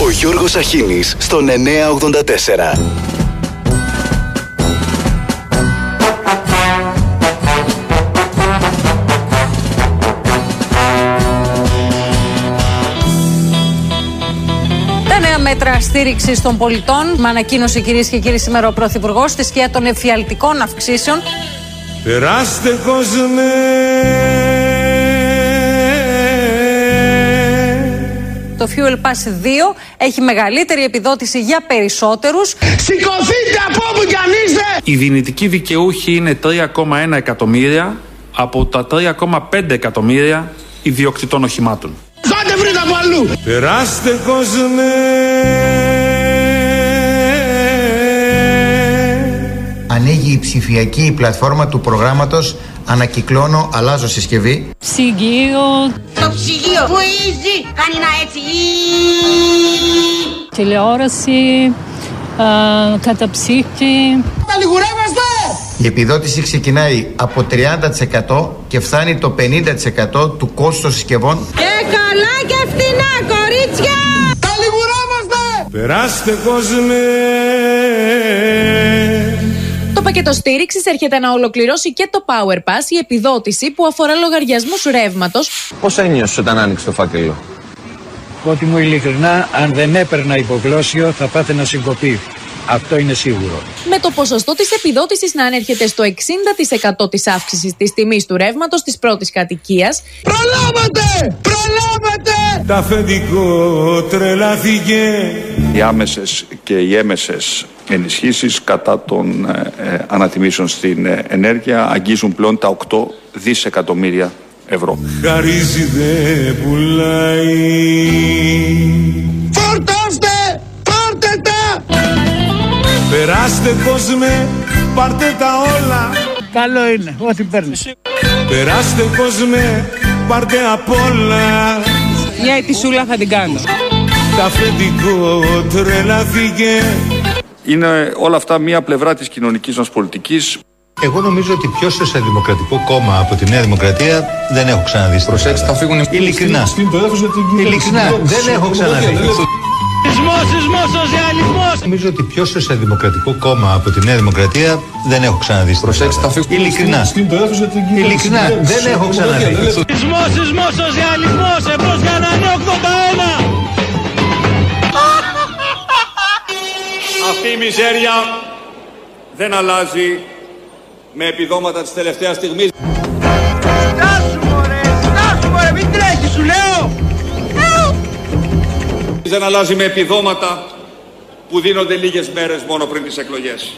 Ο Γιώργος Αχίνης στον 984. Τα νέα μέτρα στήριξης των πολιτών, με ανακοίνωσε κυρίες και κύριοι σήμερα ο Πρωθυπουργός στη σκιά των εφιαλτικών αυξήσεων. Περάστε κόσμε Το Fuel Pass 2 έχει μεγαλύτερη επιδότηση για περισσότερους. Σηκωθείτε από όπου κι αν είστε! Οι δυνητικοί δικαιούχοι είναι 3,1 εκατομμύρια από τα 3,5 εκατομμύρια ιδιοκτητών οχημάτων. Φάτε βρείτε από αλλού! Περάστε κόσμε Ανοίγει η ψηφιακή πλατφόρμα του προγράμματος Ανακυκλώνω, αλλάζω συσκευή. Ψυγείο, Το ψυγείο που ίζει κάνει ένα έτσι. τηλεόραση, α, καταψύχτη. Τα λιγουρεύεστε! Η επιδότηση ξεκινάει από 30% και φτάνει το 50% του κόστου των συσκευών Και καλά και φθηνά, κορίτσια! Τα λιγουρεύεστε! Περάστε κόσμε Το πακέτο στήριξη έρχεται να ολοκληρώσει και το Power Pass, η επιδότηση που αφορά λογαριασμούς ρεύματος. Πώς ένιωσες όταν άνοιξε το φάκελο; Ότι μου ειλικρινά, αν δεν έπαιρνα υπογλώσιο, θα πάθαινα συγκοπή. Αυτό είναι σίγουρο. Με το ποσοστό της επιδότησης να ανέρχεται στο 60% της αύξησης της τιμής του ρεύματος της πρώτης κατοικίας. Προλάβατε! Προλάβατε! Τα αφεντικό τρελάθηκε Οι άμεσες και οι έμεσες ενισχύσεις κατά των ε, ε, ανατιμήσεων στην ε, ενέργεια αγγίζουν πλέον τα 8 δισεκατομμύρια ευρώ. Χαρίζει δε πουλάει Φορτώστε! Περάστε κόσμε Πάρτε τα όλα Καλό είναι, ό,τι παίρνεις. Περάστε κόσμε Πάρτε απ' όλα Μια ετησούλα θα την κάνω. Τα αφεντικό τρελάθηκε Είναι όλα αυτά μία πλευρά της κοινωνικής μας πολιτικής Εγώ νομίζω ότι πιο σοσιαλδημοκρατικό κόμμα από τη Νέα Δημοκρατία δεν έχω ξαναδεί. Προσέξτε, θα φύγουν οι Ειλικρινά. Ειλικρινά, δεν έχω ξαναδεί. Σεισμός, σεισμός, σοσιαλισμός! Νομίζω ότι πιο σοσιαλδημοκρατικό κόμμα από τη Νέα Δημοκρατία δεν έχω ξαναδεί. Προσέξτε, θα φύγουν Ειλικρινά. Ειλικρινά, δεν έχω ξαναδεί. Σεισμός, σεισμός, σοσιαλισμός! Εμπρός για να είναι 81! Αυτή η μιζέρια δεν αλλάζει με επιδόματα της τελευταίας στιγμής. Δεν αλλάζει με επιδόματα που δίνονται λίγες μέρες μόνο πριν τις εκλογές.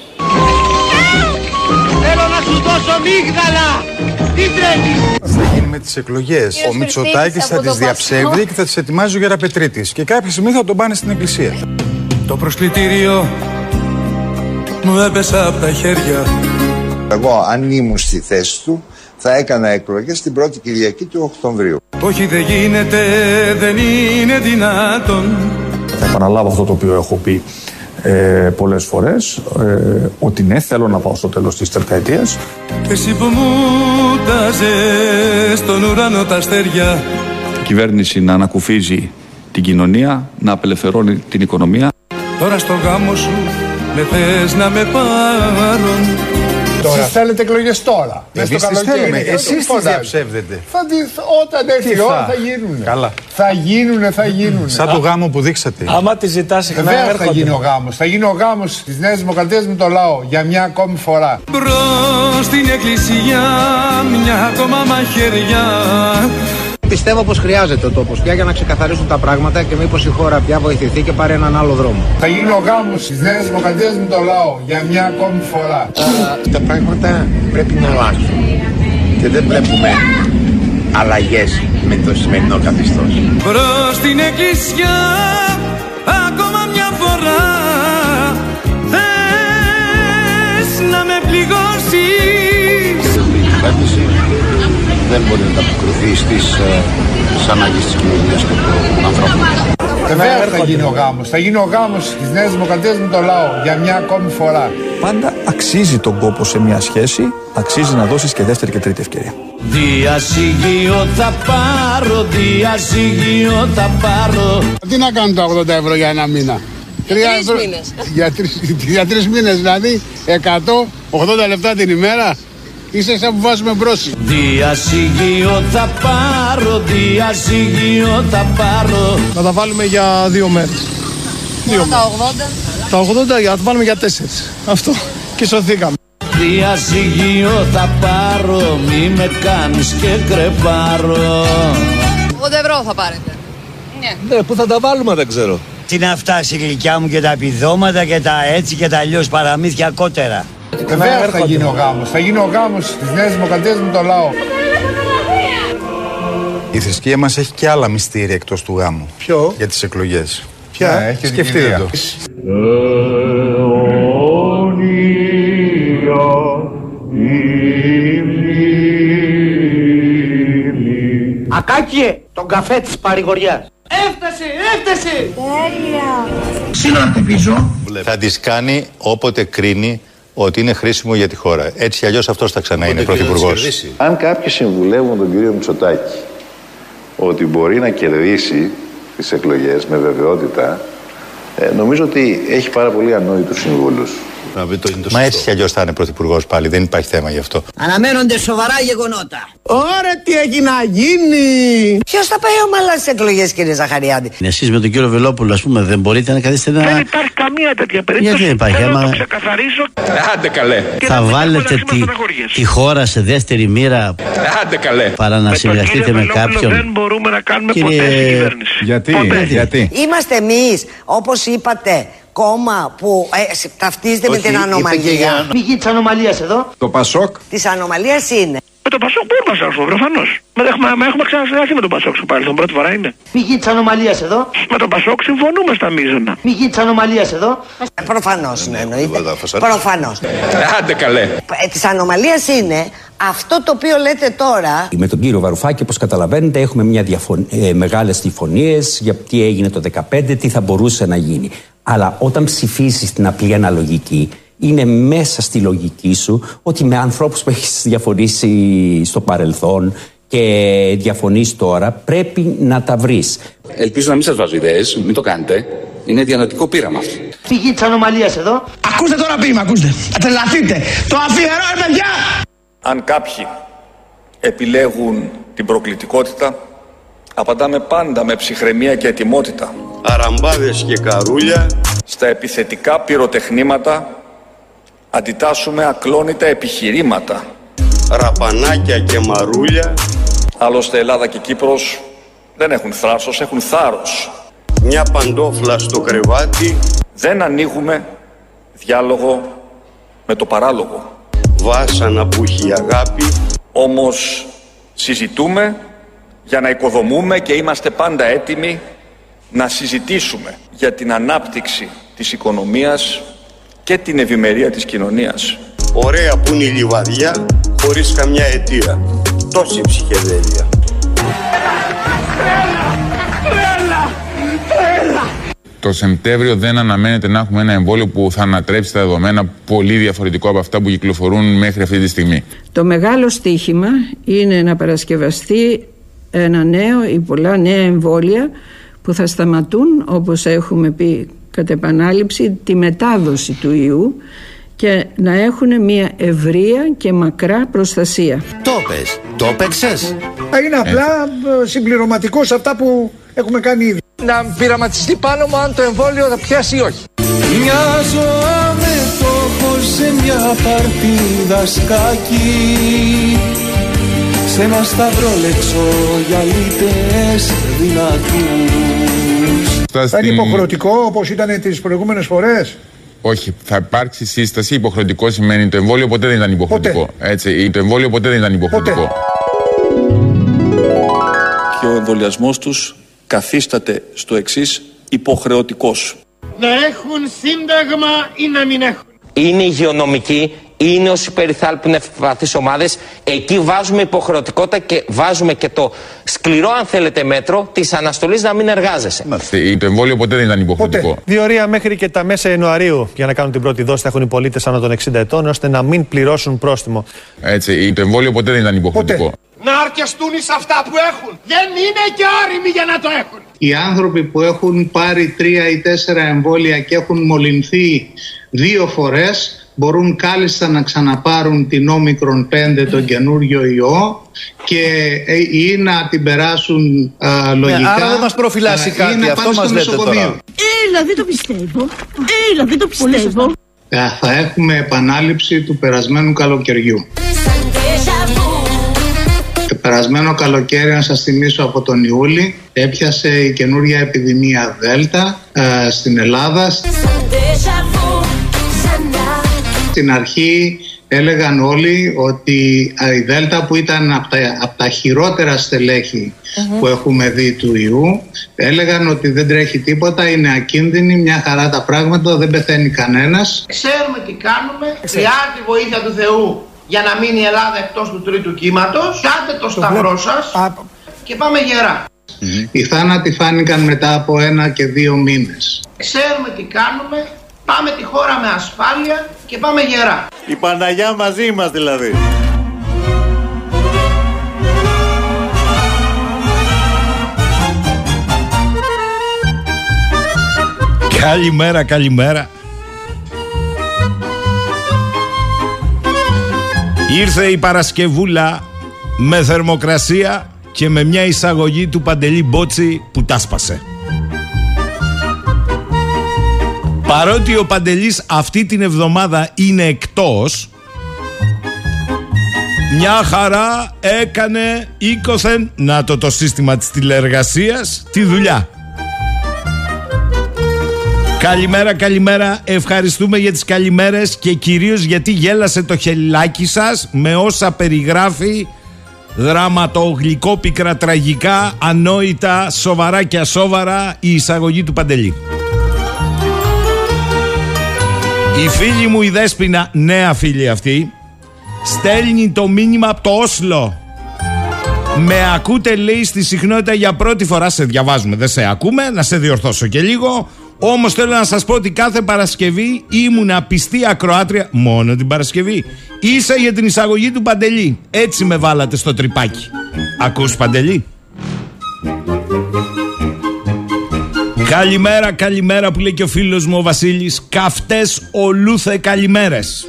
Θέλω να σου δώσω μίγδαλα! Τι τρέχεις! θα γίνει με τις εκλογές. Ο Μητσοτάκης θα τις διαψεύδει και θα τις ετοιμάζει ο Γεραπετρίτης. Και κάποια στιγμή θα τον πάνε στην εκκλησία. Το προσκλητήριο μου έπεσα από τα χέρια Εγώ αν ήμουν στη θέση του θα έκανα εκλογές την πρώτη Κυριακή του Οκτωβρίου. Όχι δεν γίνεται, δεν είναι δυνατόν Θα επαναλάβω αυτό το οποίο έχω πει ε, πολλές φορές ε, ότι ναι θέλω να πάω στο τέλος της τερκαετίας Εσύ που μου τάζες στον ουρανό τα αστέρια Η κυβέρνηση να ανακουφίζει την κοινωνία, να απελευθερώνει την οικονομία. Τώρα στο γάμο σου με θες να με πάρουν Τώρα. Εσείς θέλετε εκλογές τώρα. Εμείς Μες στο τις καλοκαίρι. θέλουμε. Ε, Εσείς τις πότε. διαψεύδετε. Θα τις- όταν έρθει Τι η ώρα θα; θα γίνουν. Καλά. Θα γίνουν, θα γίνουν. Σαν το γάμο που δείξατε. Άμα τη ζητάς συχνά, Βεβαίως θα γίνει ο γάμος. Θα γίνει ο γάμος τη Νέα Δημοκρατία με το λαό για μια ακόμη φορά. Μπρος στην εκκλησιά μια ακόμα μαχαιριά Πιστεύω πως χρειάζεται ο τόπος πια για να ξεκαθαρίσουν τα πράγματα και μήπως η χώρα πια βοηθηθεί και πάρει έναν άλλο δρόμο. Θα γίνει ο γάμος τη Νέα Δημοκρατία με το λαό για μια ακόμη φορά. Τα πράγματα πρέπει να αλλάξουν και δεν βλέπουμε αλλαγές με το σημερινό καθεστώς. Μπρος στην εκκλησιά ακόμα μια φορά Θες να με πληγώσεις; Η κυβέρνηση δεν μπορεί να ανταποκριθεί στις, ε, στις ανάγκες της κοινωνίας και των ανθρώπων. Βεβαίως θα γίνει ο γάμος. Θα γίνει ο γάμος της Νέας Δημοκρατίας με το λαό για μια ακόμη φορά. Πάντα αξίζει τον κόπο σε μια σχέση, αξίζει να δώσεις και δεύτερη και τρίτη ευκαιρία. Διασυγείο θα πάρω, διασυγείο θα πάρω Τι να κάνω τα 80 ευρώ για ένα μήνα; Τρία τρεις ευρώ- μήνες. Για, τρεις, για τρεις μήνες δηλαδή 180 λεπτά την ημέρα; Είσαι σαν που βάζουμε μπρόση. Διασυγείο θα πάρω, διασυγείο θα πάρω Να τα βάλουμε για δύο μέρες. Δύο Μόνο τα 80. Τα 80 για να τα βάλουμε για τέσσερις. Αυτό. Και σωθήκαμε. Διασυγείο θα πάρω, μη με κάνεις και κρεπάρω 80 ευρώ θα πάρετε. Ναι. Ναι, πού θα τα βάλουμε δεν ξέρω. Τι να φτάσει η γλυκιά μου και τα επιδόματα και τα έτσι και τα αλλιώς παραμύθια κότερα. Βεβαίως θα γίνει ο γάμος. Θα γίνει ο γάμος τη Νέα Δημοκρατία με το λαό. Η θρησκεία μας έχει και άλλα μυστήρια εκτός του γάμου. Ποιο; Για τις εκλογές. Ποια; Ναι, έχει Σκεφτείτε δικαιολογία. το. Ακάκιε, τον καφέ της παρηγοριάς. Έφτασε, έφτασε. Θα τις κάνει όποτε κρίνει ότι είναι χρήσιμο για τη χώρα. Έτσι κι αλλιώς αυτός θα ξανά είναι πρωθυπουργός. Αν κάποιοι συμβουλεύουν τον κύριο Μητσοτάκη ότι μπορεί να κερδίσει τις εκλογές με βεβαιότητα, ε, νομίζω ότι έχει πάρα πολύ ανόητους συμβούλους. Μα έτσι κι αλλιώς θα είναι πρωθυπουργός πάλι, δεν υπάρχει θέμα γι' αυτό. Αναμένονται σοβαρά γεγονότα. Ωραία, τι έχει να γίνει. Ποιος θα πάει ομαλά στις εκλογές, κύριε Ζαχαριάδη; Εσείς με τον κύριο Βελόπουλο, ας πούμε, δεν μπορείτε να καθίσετε να. Δεν υπάρχει καμία τέτοια περίπτωση. Γιατί δεν υπάρχει, Θέλω να άμα- το ξεκαθαρίσω. Άντε καλέ. Θα βάλετε τη, τη χώρα σε δεύτερη μοίρα Άντε καλέ. παρά να συνεργαστείτε με κάποιον. Δεν μπορούμε να κάνουμε Κύριε- ποτέ στην κυβέρνηση. Γιατί, Ποτέ. γιατί; Είμαστε εμείς, όπως είπατε, κόμμα που ε, σ- ταυτίζεται με Όχι, την είπε και ανομαλία. για- Πηγή της ανομαλίας εδώ. Το Πασόκ. Της ανομαλίας είναι. Με τον Πασόκ μπορούμε να συνεργαστούμε, προφανώς. Μα έχουμε, μα έχουμε ξανασυνεργαστεί με τον Πασόκ στο παρελθόν. Πρώτη φορά είναι. Πηγή της ανομαλίας εδώ. Με τον Πασόκ συμφωνούμε στα μείζωνα. Πηγή της ανομαλίας εδώ. Προφανώς ναι, εννοείται. Προφανώς. Άντε καλέ. Της ανομαλίας είναι αυτό το οποίο λέτε τώρα. Με τον κύριο Βαρουφάκη, όπως καταλαβαίνετε, έχουμε μια διαφων... ε, μεγάλες συμφωνίες για τι έγινε το 2015, τι θα μπορούσε να γίνει. Αλλά όταν ψηφίσεις την απλή αναλογική, είναι μέσα στη λογική σου ότι με ανθρώπους που έχεις διαφωνήσει στο παρελθόν και διαφωνείς τώρα, πρέπει να τα βρεις. Ελπίζω να μην σας βάζω ιδέες, μην το κάνετε. Είναι διανοητικό πείραμα. Πηγή της ανομαλίας εδώ. Ακούστε τώρα ποίημα, ακούστε. Θα τρελαθείτε. Το αφιερώ, ρε παιδιά. Αν κάποιοι επιλέγουν την προκλητικότητα, απαντάμε πάντα με ψυχραιμία και ετοιμότητα. Αραμπάδες και καρούλια. Στα επιθετικά πυροτεχνήματα αντιτάσσουμε ακλόνητα επιχειρήματα. Ραπανάκια και μαρούλια. Άλλωστε Ελλάδα και Κύπρος δεν έχουν θράσος, έχουν θάρρος. Μια παντόφλα στο κρεβάτι. Δεν ανοίγουμε διάλογο με το παράλογο. Βάσανα που έχει αγάπη. Όμως συζητούμε για να οικοδομούμε και είμαστε πάντα έτοιμοι να συζητήσουμε για την ανάπτυξη της οικονομίας και την ευημερία της κοινωνίας. Ωραία που είναι η λιβαδιά. Χωρίς καμιά αιτία. Τόση ψυχεδέλεια. Το Σεπτέμβριο δεν αναμένεται να έχουμε ένα εμβόλιο που θα ανατρέψει τα δεδομένα πολύ διαφορετικό από αυτά που κυκλοφορούν μέχρι αυτή τη στιγμή. Το μεγάλο στίχημα είναι να παρασκευαστεί ένα νέο ή πολλά νέα εμβόλια που θα σταματούν όπως έχουμε πει κατ' επανάληψη τη μετάδοση του ιού και να έχουν μια ευρεία και μακρά προστασία. Το πες. Το παίξες. Είναι απλά ε, συμπληρωματικός σε αυτά που έχουμε κάνει ήδη. Να πειραματιστεί πάνω μου αν το εμβόλιο θα πιάσει ή όχι. Μια ζωά με φόβο σε μια παρτίδα σκάκι Σε ένα σταυρόλεξο για λίτες δυνατούς Θα είναι υποχρεωτικό όπως ήταν τις προηγούμενες φορές; Όχι, θα υπάρξει σύσταση. Υποχρεωτικό σημαίνει το εμβόλιο ποτέ δεν ήταν υποχρεωτικό. Έτσι, το εμβόλιο ποτέ δεν ήταν υποχρεωτικό. Και ο εμβολιασμός τους καθίσταται στο εξής υποχρεωτικός. Να έχουν σύνταγμα ή να μην έχουν. Είναι υγειονομική είναι όσοι περιθάλπουν ευπαθείς ομάδες. Εκεί βάζουμε υποχρεωτικότητα και βάζουμε και το σκληρό, αν θέλετε, μέτρο της αναστολής να μην εργάζεσαι. Το εμβόλιο ποτέ δεν ήταν υποχρεωτικό. Διορία μέχρι και τα μέσα Ιανουαρίου για να κάνουν την πρώτη δόση θα έχουν οι πολίτες άνω των 60 ετών ώστε να μην πληρώσουν πρόστιμο. Έτσι, το εμβόλιο ποτέ δεν ήταν υποχρεωτικό. Να αρκεστούν εις αυτά που έχουν. Δεν είναι και όριμοι για να το έχουν. Οι άνθρωποι που έχουν πάρει τρία ή τέσσερα εμβόλια και έχουν μολυνθεί δύο φορές μπορούν κάλλιστα να ξαναπάρουν την όμικρον 5 τον καινούριο ιό και ε, ή να την περάσουν α, λογικά. Ναι, άρα δεν μας προφυλάσσει κάτι, αυτό μας λέτε τώρα. Έλα, δεν το πιστεύω. Έλα, δεν το πιστεύω. Ε, θα έχουμε επανάληψη του περασμένου καλοκαιριού. Το περασμένο καλοκαίρι, αν σας θυμίσω από τον Ιούλη, έπιασε η καινούρια επιδημία Δέλτα ε, στην Ελλάδα. Στην αρχή έλεγαν όλοι ότι η Δέλτα που ήταν από τα, από τα χειρότερα στελέχη που έχουμε δει του ιού έλεγαν ότι δεν τρέχει τίποτα, είναι ακίνδυνη, μια χαρά τα πράγματα, δεν πεθαίνει κανένας. Ξέρουμε τι κάνουμε, χρειάζεται τη βοήθεια του Θεού για να μείνει η Ελλάδα εκτός του τρίτου κύματος. Κάντε το σταυρό σας και πάμε γερά. Οι θάνατοι φάνηκαν μετά από ένα και δύο μήνες. Ξέρουμε τι κάνουμε, πάμε τη χώρα με ασφάλεια και πάμε γερά. Η Παναγιά μαζί μας δηλαδή. Καλημέρα, καλημέρα. Ήρθε η Παρασκευούλα με θερμοκρασία και με μια εισαγωγή του Παντελή Μπότσι που τάσπασε. Παρότι ο Παντελής αυτή την εβδομάδα είναι εκτός μια χαρά έκανε οίκοθεν να το το σύστημα της τηλεεργασίας τη δουλειά. Καλημέρα, καλημέρα. Ευχαριστούμε για τις καλημέρες και κυρίως γιατί γέλασε το χελάκι σας με όσα περιγράφει δραματογλυκόπικρα, τραγικά, ανόητα, σοβαρά και ασόβαρα η εισαγωγή του Παντελή. Η φίλη μου η Δέσποινα, νέα φίλη αυτή, στέλνει το μήνυμα από το Όσλο. Με ακούτε λέει στη συχνότητα για πρώτη φορά, σε διαβάζουμε, δεν σε ακούμε, να σε διορθώσω και λίγο. Όμως θέλω να σας πω ότι κάθε Παρασκευή ήμουν πιστή ακροάτρια μόνο την Παρασκευή. Ίσα για την εισαγωγή του Παντελή. Έτσι με βάλατε στο τρυπάκι. Ακούς Παντελή; Καλημέρα, καλημέρα που λέει και ο φίλος μου ο Βασίλης. Καυτές ολούθε καλημέρες.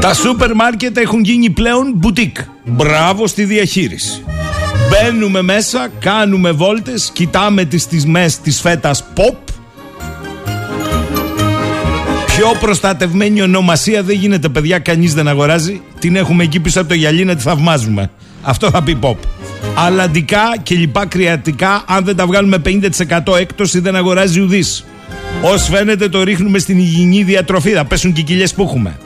Τα σούπερ μάρκετ έχουν γίνει πλέον μπουτίκ. Μπράβο στη διαχείριση. Μπαίνουμε μέσα, κάνουμε βόλτες, κοιτάμε τις τιμές της φέτας pop. Πιο προστατευμένη ονομασία δεν γίνεται παιδιά, κανείς δεν αγοράζει. Την έχουμε εκεί πίσω από το γυαλί να τη θαυμάζουμε. Αυτό θα πει pop. Αλλαντικά και λοιπά κρεατικά, αν δεν τα βγάλουμε 50% έκπτωση δεν αγοράζει ουδής. Ως φαίνεται το ρίχνουμε στην υγιεινή διατροφή, θα πέσουν και οι κοιλιές που έχουμε.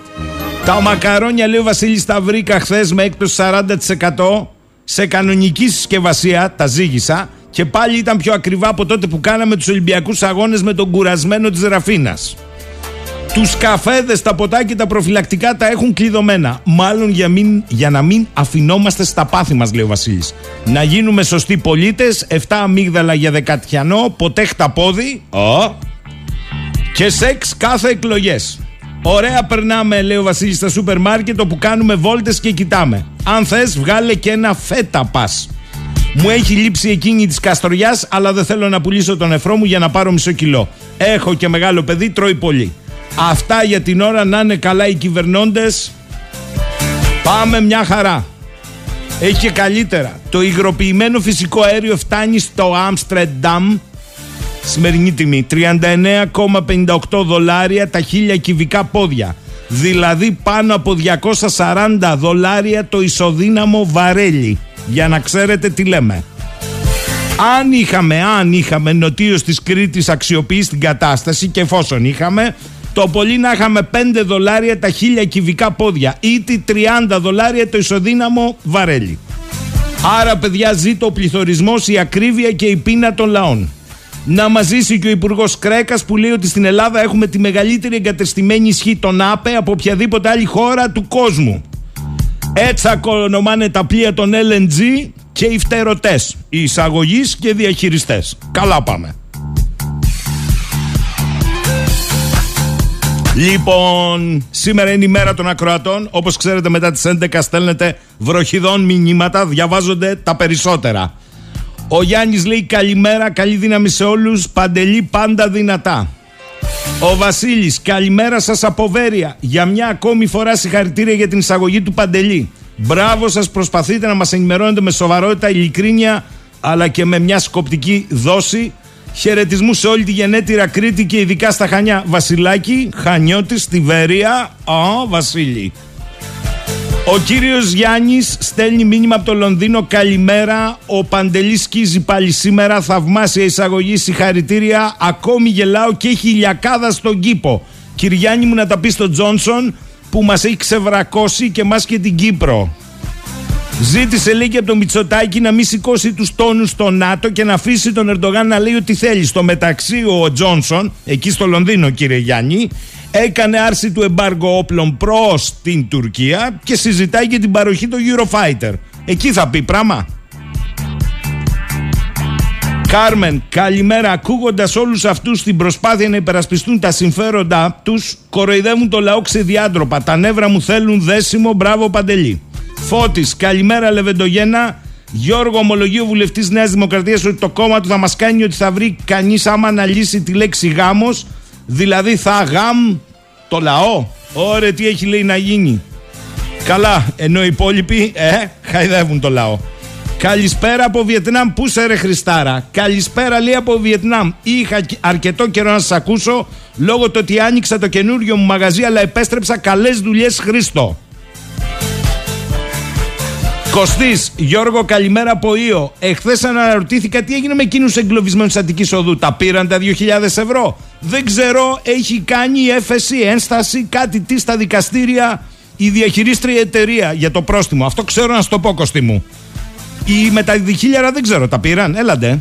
Τα μακαρόνια λέει ο Βασίλης τα βρήκα χθες με έκπτωση 40% σε κανονική συσκευασία, τα ζήγησα και πάλι ήταν πιο ακριβά από τότε που κάναμε τους Ολυμπιακούς Αγώνες με τον κουρασμένο της Ραφίνας. Τους καφέδες, τα ποτάκια, τα προφυλακτικά τα έχουν κλειδωμένα. Μάλλον για, μην, για να μην αφινόμαστε στα πάθη μας, λέει ο Βασίλης. Να γίνουμε σωστοί πολίτες, 7 αμύγδαλα για δεκατιανό, ποτέ χταπόδι. Oh. Και σεξ κάθε εκλογές. Ωραία περνάμε, λέει ο Βασίλης, στα σούπερ μάρκετ όπου κάνουμε βόλτες και κοιτάμε. Αν θες, βγάλε και ένα φέτα πας. Μου έχει λείψει εκείνη της καστοριά, αλλά δεν θέλω να πουλήσω τον εφρό μου για να πάρω μισό κιλό. Έχω και μεγάλο παιδί, τρώει πολύ. Αυτά για την ώρα να είναι καλά οι κυβερνώντες. Πάμε μια χαρά. Έχει και καλύτερα. Το υγροποιημένο φυσικό αέριο φτάνει στο Άμστρενταμ Σημερινή τιμή 39,58 δολάρια τα χίλια κυβικά πόδια. Δηλαδή πάνω από 240 δολάρια το ισοδύναμο βαρέλι. Για να ξέρετε τι λέμε. Αν είχαμε, αν είχαμε νοτίως της Κρήτης αξιοποιήσει την κατάσταση και εφόσον είχαμε, το πολύ να είχαμε 5 δολάρια τα χίλια κυβικά πόδια ή 30 δολάρια το ισοδύναμο βαρέλι. Άρα παιδιά ζήτω ο πληθωρισμός, η ακρίβεια και η πείνα των λαών. Να μας ζήσει και ο Υπουργός Κρέκας που λέει ότι στην Ελλάδα έχουμε τη μεγαλύτερη εγκατεστημένη ισχύ των ΑΠΕ από οποιαδήποτε άλλη χώρα του κόσμου. Έτσι ονομάνε τα πλοία των LNG και οι φτερωτέ, οι εισαγωγείς και διαχειριστές. Καλά πάμε. Λοιπόν, σήμερα είναι η μέρα των ακροατών. Όπως ξέρετε, μετά τις 11 στέλνετε βροχιδών μηνύματα, διαβάζονται τα περισσότερα. Ο Γιάννης λέει καλημέρα, καλή δύναμη σε όλους. Παντελή πάντα δυνατά. Ο Βασίλης, καλημέρα σας από Βέρεια. Για μια ακόμη φορά συγχαρητήρια για την εισαγωγή του Παντελή. Μπράβο σας, προσπαθείτε να μας ενημερώνετε με σοβαρότητα, ειλικρίνεια, αλλά και με μια σκοπτική δόση. Χαιρετισμού σε όλη τη γενέτειρα Κρήτη και ειδικά στα Χανιά. Βασιλάκη, Χανιώτης, στη Βέρεια. Α, Βασίλη. Ο κύριος Γιάννης στέλνει μήνυμα από το Λονδίνο. Καλημέρα. Ο Παντελής σκίζει πάλι σήμερα. Θαυμάσια εισαγωγή. Συγχαρητήρια. Ακόμη γελάω και έχει ηλιακάδα στον κήπο. Κυριάννη μου να τα πει στον Τζόνσον που μας έχει ξεβρακώσει και εμά και την Κύπρο. Ζήτησε λέει και από τον Μητσοτάκη να μην σηκώσει τους τόνους στο ΝΑΤΟ και να αφήσει τον Ερντογάν να λέει ό,τι θέλει. Στο μεταξύ, ο Τζόνσον, εκεί στο Λονδίνο, κύριε Γιάννη, έκανε άρση του εμπάργου όπλων προς την Τουρκία και συζητάει για την παροχή του Eurofighter. Εκεί θα πει πράγμα. Κάρμεν, καλημέρα. Ακούγοντας όλους αυτούς στην προσπάθεια να υπερασπιστούν τα συμφέροντά τους, κοροϊδεύουν το λαό ξεδιάντροπα. Τα νεύρα μου θέλουν δέσιμο. Μπράβο, Παντελή. Φώτης, καλημέρα, Λεβεντογένα. Γιώργο, ομολογεί ο βουλευτής Νέας Δημοκρατίας ότι το κόμμα του θα μας κάνει ότι θα βρει κανείς άμα αναλύσει τη λέξη γάμος. Δηλαδή θα γάμ το λαό. Ωραία, τι έχει λέει να γίνει. Καλά, ενώ οι υπόλοιποι, ε, χαϊδεύουν το λαό. Καλησπέρα από Βιετνάμ. Πού σε ρε Χριστάρα; Καλησπέρα λέει από Βιετνάμ. Είχα αρκετό καιρό να σας ακούσω λόγω του ότι άνοιξα το καινούριο μου μαγαζί αλλά επέστρεψα καλές δουλειές Χρήστο. Κωστής, Γιώργο, καλημέρα από Ήο. Εχθές αναρωτήθηκα τι έγινε με εκείνους εγκλωβισμένους Αττικής Οδού. Τα πήραν τα 2.000 ευρώ; Δεν ξέρω, έχει κάνει η έφεση, ένσταση, κάτι τι στα δικαστήρια η διαχειρίστρια εταιρεία για το πρόστιμο. Αυτό ξέρω να σου το πω, Κωστή μου. Οι με τα δεν ξέρω, τα πήραν. Έλαντε.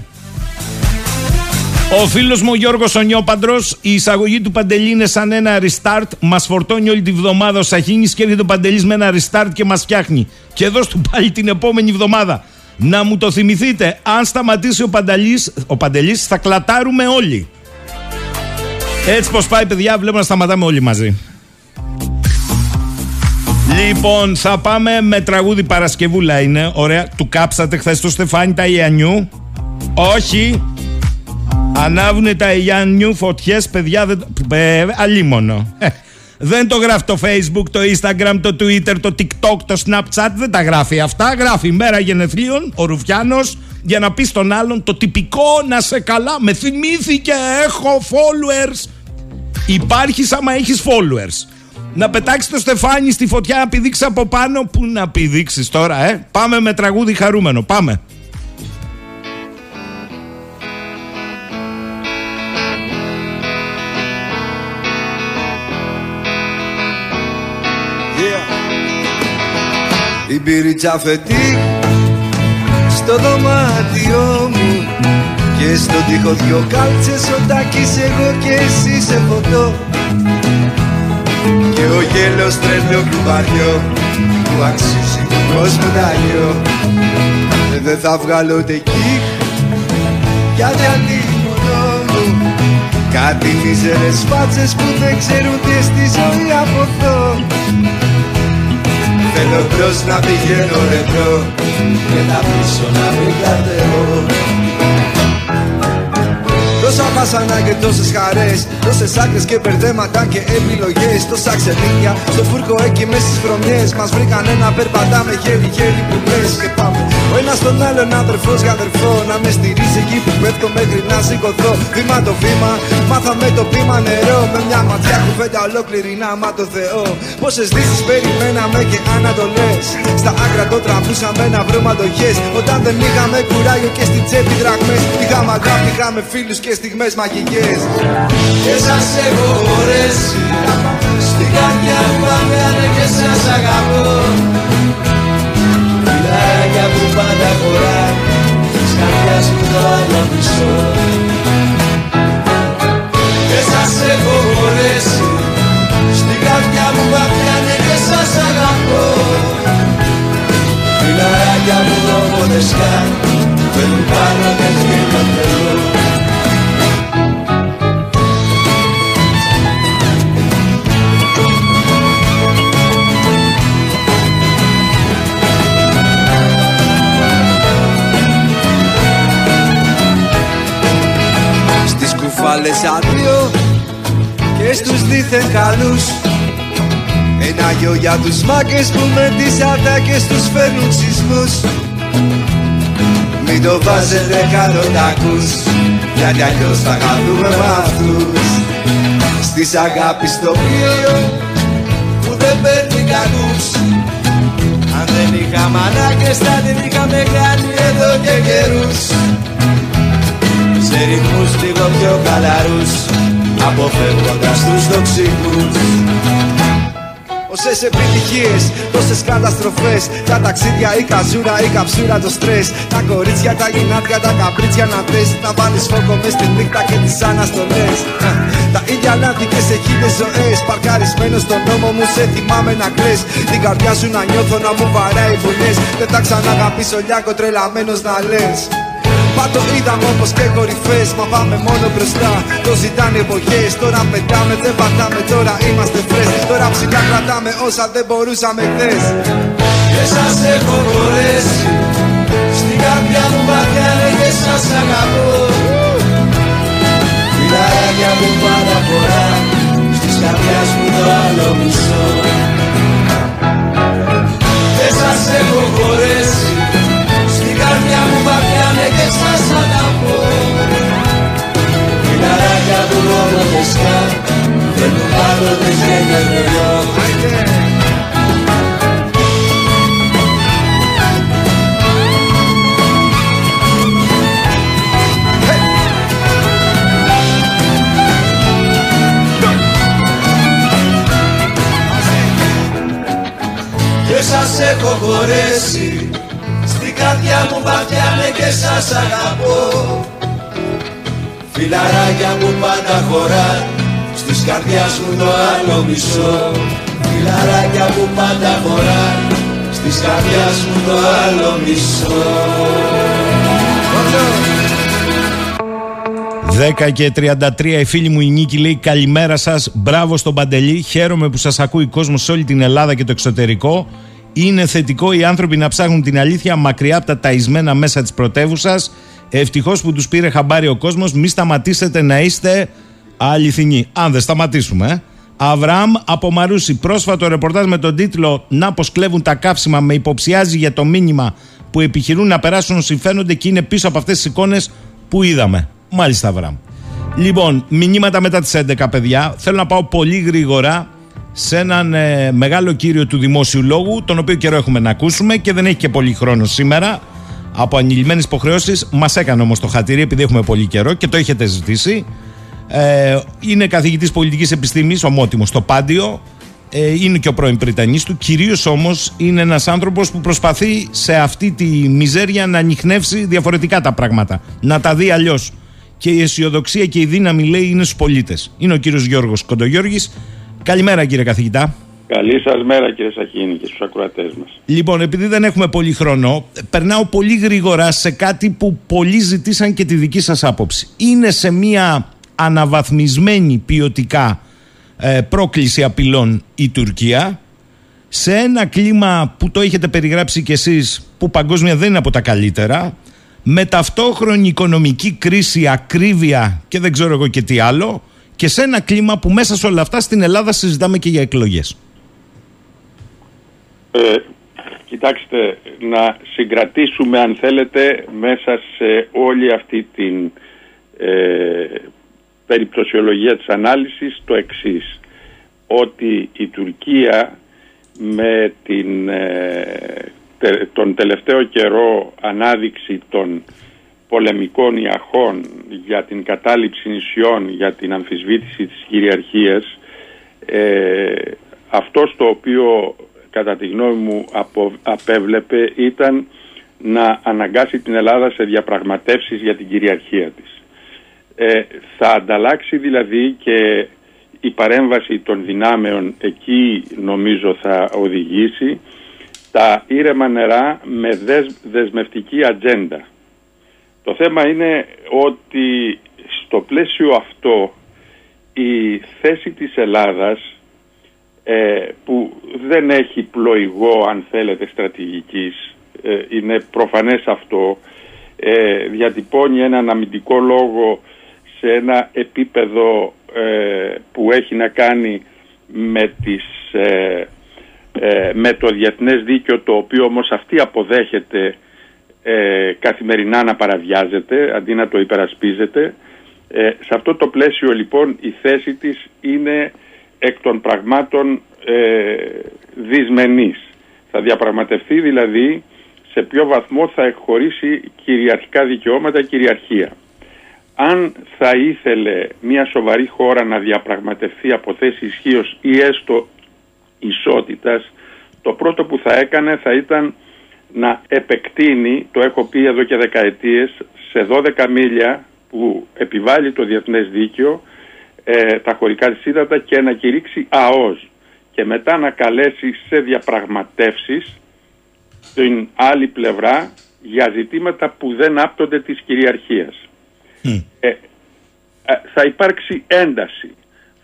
Ο φίλος μου Γιώργος Ονιόπαντρο, η εισαγωγή του Παντελή είναι σαν ένα restart. Μας φορτώνει όλη τη βδομάδα ο Σαχίνη και έρχεται ο Παντελής με ένα restart και μας φτιάχνει. Και εδώ του πάλι την επόμενη βδομάδα. Να μου το θυμηθείτε, αν σταματήσει ο Παντελής, ο Παντελής θα κλατάρουμε όλοι. Έτσι πως πάει παιδιά, βλέπω να σταματάμε όλοι μαζί. Λοιπόν, θα πάμε με τραγούδι Παρασκευούλα είναι. Ωραία. Του κάψατε χθες το Στεφάνι τα Ιαννιού. Όχι. Ανάβουνε τα Ιαννιού φωτιές, παιδιά. Δεν... Ε, αλίμονο. Ε, δεν το γράφει το Facebook, το Instagram, το Twitter, το TikTok, το Snapchat. Δεν τα γράφει αυτά. Γράφει μέρα γενεθλίων, ο Ρουφιάνος, για να πεις στον άλλον το τυπικό να σε καλά. Με θυμήθηκε, έχω followers. Υπάρχει άμα έχεις followers να πετάξεις το στεφάνι στη φωτιά να πηδήξεις από πάνω. Πού να πηδήξεις τώρα, ε; Πάμε με τραγούδι χαρούμενο. Πάμε. Η πυρίτσα φετί στο δωμάτιό μου και στο τοίχο δυο κάλτσες ο τάκης εγώ και εσύ σε φωτό. Και ο γέλος τρελό κουμπαριό που αξίζει ως μεταλλιό ε, δεν θα βγάλω ούτε κύχ γιατί αντίμονο μου. Κάτι μίζερες φάτσες που δεν ξέρουν τι στη ζωή από αυτό Θέλω μπρος να πηγαίνω ρετρό και τα πίσω να μην κατεβώ Τόσα βάσανα και τόσες χαρές. Τόσες άκρες και μπερδέματα και επιλογές. Τόσα ξενίκια στο φούρκο εκεί μες στις βρωμιές. Μας βρήκαν ένα περπατάμε χέρι-χέρι που ένα τον άλλον αδερφός για αδερφό. Να με στηρίζει εκεί που πέφτω μέχρι να σηκωθώ. Βήμα το βήμα, μάθαμε το πείμα νερό. Με μια ματιά κουβέντα ολόκληρη να μα το Θεό. Πόσες δύσεις περιμέναμε και ανατολές. Στα άκρα το τραβούσαμε να βρούμε αντοχές. Όταν δεν είχαμε κουράγιο και στην τσέπη δραχμέ. Είχαμε αγάπη, είχαμε φίλους και στιγμές μαγικές Και σας έχω χωρέσει Στην καρδιά μου πάμε και σας αγαπώ καρδιά που πάντα χωρά της καρδιάς μου το αναπτυσσό Και σας έχω χωρέσει στην καρδιά μου παπιάνε ναι και σας αγαπώ. Φιλαράκια μου όποτε σκάν παίρνουν πάνω και γίνονται στους δίθεν καλούς. Ένα γιο για τους μάκες που με τις ατάκες τους φέρνουν σεισμούς Μην το βάζετε κάτω τα ακούς Γιατί αλλιώς θα χαθούμε με αυτούς. Στις αγάπης το πλοίο που δεν παίρνει κακούς Αν δεν είχα μανάκες θα την είχαμε κάνει εδώ και καιρούς. Σε ρυθμούς λίγο πιο καλαρούς Αποφεύγοντας τους τοξικούς Όσες επιτυχίες, τόσες καταστροφές. Τα ταξίδια, η καζούρα, η καψούρα, το στρες. Τα κορίτσια, τα γυνάτια, τα καπρίτσια να θε. Να βάλεις φόκο μες στη νύχτα και τις αναστολές. Τα ίδια λάθη και σε χίλιε ζωές. Παρκαρισμένος στον νόμο μου, σε θυμάμαι να κλε. Την καρδιά σου να νιώθω να μου βαράει βουνέ. Δεν τα ξαναγαπήσω, λιάκο τρελαμένος να λες. Μα το είδαμε όπως και κορυφές Μα πάμε μόνο μπροστά. Το ζητάνε εποχές Τώρα πετάμε δεν πατάμε Τώρα είμαστε φρες Τώρα ψηλά κρατάμε όσα δεν μπορούσαμε χθες. Και σας έχω χωρέσει Στην καρδιά μου βαθιά και σας αγαπώ. Φιλαράκια μου πάντα φορά Στις καρδιάς μου το άλλο μισό. Και σας έχω χωρέσει Στην καρδιά μου βαθιά και σας αγαπώ Φιλαράκια που μόνο και σκά Δεν του πάντοτε και γερνιό Και σας έχω χωρέσει καρδιά μου βαθιάνε και σας αγαπώ. Φιλαράκια μου πάντα χωρά Στις καρδιάς μου το άλλο μισό. Φιλαράκια μου πάντα χωρά Στις καρδιάς μου το άλλο μισό. 10 και 33 η φίλη μου η Νίκη λέει καλημέρα σας, μπράβο στον Παντελή, χαίρομαι που σας ακούει κόσμος σε όλη την Ελλάδα και το εξωτερικό είναι θετικό οι άνθρωποι να ψάχνουν την αλήθεια μακριά από τα ταϊσμένα μέσα της πρωτεύουσα. Ευτυχώς που τους πήρε χαμπάρι ο κόσμος. Μη σταματήσετε να είστε αληθινοί. Αν δεν σταματήσουμε, ε. Αβραάμ από Μαρούση. Πρόσφατο ρεπορτάζ με τον τίτλο Να πως κλέβουν τα καύσιμα με υποψιάζει για το μήνυμα που επιχειρούν να περάσουν όσοι φαίνονται και είναι πίσω από αυτές τις εικόνες που είδαμε. Μάλιστα, Αβραάμ. Λοιπόν, μηνύματα μετά τις 11, παιδιά. Θέλω να πάω πολύ γρήγορα σε έναν ε, μεγάλο κύριο του δημόσιου λόγου, τον οποίο καιρό έχουμε να ακούσουμε και δεν έχει και πολύ χρόνο σήμερα. Από ανηλυμένες υποχρεώσεις, μας έκανε όμως το χατήρι, επειδή έχουμε πολύ καιρό και το έχετε ζητήσει. Ε, είναι καθηγητής πολιτικής επιστήμης, ομότιμος στο Πάντιο. Ε, είναι και ο πρώην Πριτανής του. Κυρίως όμως είναι ένας άνθρωπος που προσπαθεί σε αυτή τη μιζέρια να ανοιχνεύσει διαφορετικά τα πράγματα. Να τα δει αλλιώς. Και η αισιοδοξία και η δύναμη, λέει, είναι στους πολίτες. Είναι ο κύριος Γιώργος Κοντογιώργης, Καλημέρα κύριε καθηγητά. Καλή σας μέρα κύριε Σαχίνη και στους ακροατές μας. Λοιπόν, επειδή δεν έχουμε πολύ χρόνο, περνάω πολύ γρήγορα σε κάτι που πολλοί ζητήσαν και τη δική σας άποψη. Είναι σε μια αναβαθμισμένη ποιοτικά ε, πρόκληση απειλών η Τουρκία σε ένα κλίμα που το έχετε περιγράψει κι εσείς που παγκόσμια δεν είναι από τα καλύτερα με ταυτόχρονη οικονομική κρίση, ακρίβεια και δεν ξέρω εγώ και τι άλλο και σε ένα κλίμα που μέσα σε όλα αυτά στην Ελλάδα συζητάμε και για εκλογές. Ε, κοιτάξτε, να συγκρατήσουμε αν θέλετε μέσα σε όλη αυτή την ε, περιπτωσιολογία της ανάλυσης το εξής ότι η Τουρκία με την, ε, τον τελευταίο καιρό ανάδειξη των πολεμικών ιαχών για την κατάληψη νησιών, για την αμφισβήτηση της κυριαρχίας ε, αυτός το οποίο κατά τη γνώμη μου απέβλεπε ήταν να αναγκάσει την Ελλάδα σε διαπραγματεύσεις για την κυριαρχία της. Ε, θα ανταλλάξει δηλαδή και η παρέμβαση των δυνάμεων εκεί νομίζω θα οδηγήσει τα ήρεμα νερά με δεσμευτική ατζέντα. Το θέμα είναι ότι στο πλαίσιο αυτό η θέση της Ελλάδας ε, που δεν έχει πλοηγό αν θέλετε στρατηγικής ε, είναι προφανές αυτό ε, διατυπώνει έναν αμυντικό λόγο σε ένα επίπεδο ε, που έχει να κάνει με, τις, ε, ε, με το διεθνές δίκαιο το οποίο όμως αυτή αποδέχεται καθημερινά να παραβιάζεται αντί να το υπερασπίζεται. σε αυτό το πλαίσιο λοιπόν η θέση της είναι εκ των πραγμάτων δυσμενής. Θα διαπραγματευτεί δηλαδή σε ποιο βαθμό θα εκχωρήσει κυριαρχικά δικαιώματα κυριαρχία. Αν θα ήθελε μια σοβαρή χώρα να διαπραγματευτεί από θέση ισχύως ή έστω ισότητας, το πρώτο που θα έκανε θα ήταν να επεκτείνει, το έχω πει εδώ και δεκαετίες, σε 12 μίλια που επιβάλλει το διεθνές δίκαιο ε, τα χωρικά της ύδατα και να κηρύξει ΑΟΣ και μετά να καλέσει σε διαπραγματεύσεις την άλλη πλευρά για ζητήματα που δεν άπτονται της κυριαρχίας. Ε, ε, θα υπάρξει ένταση.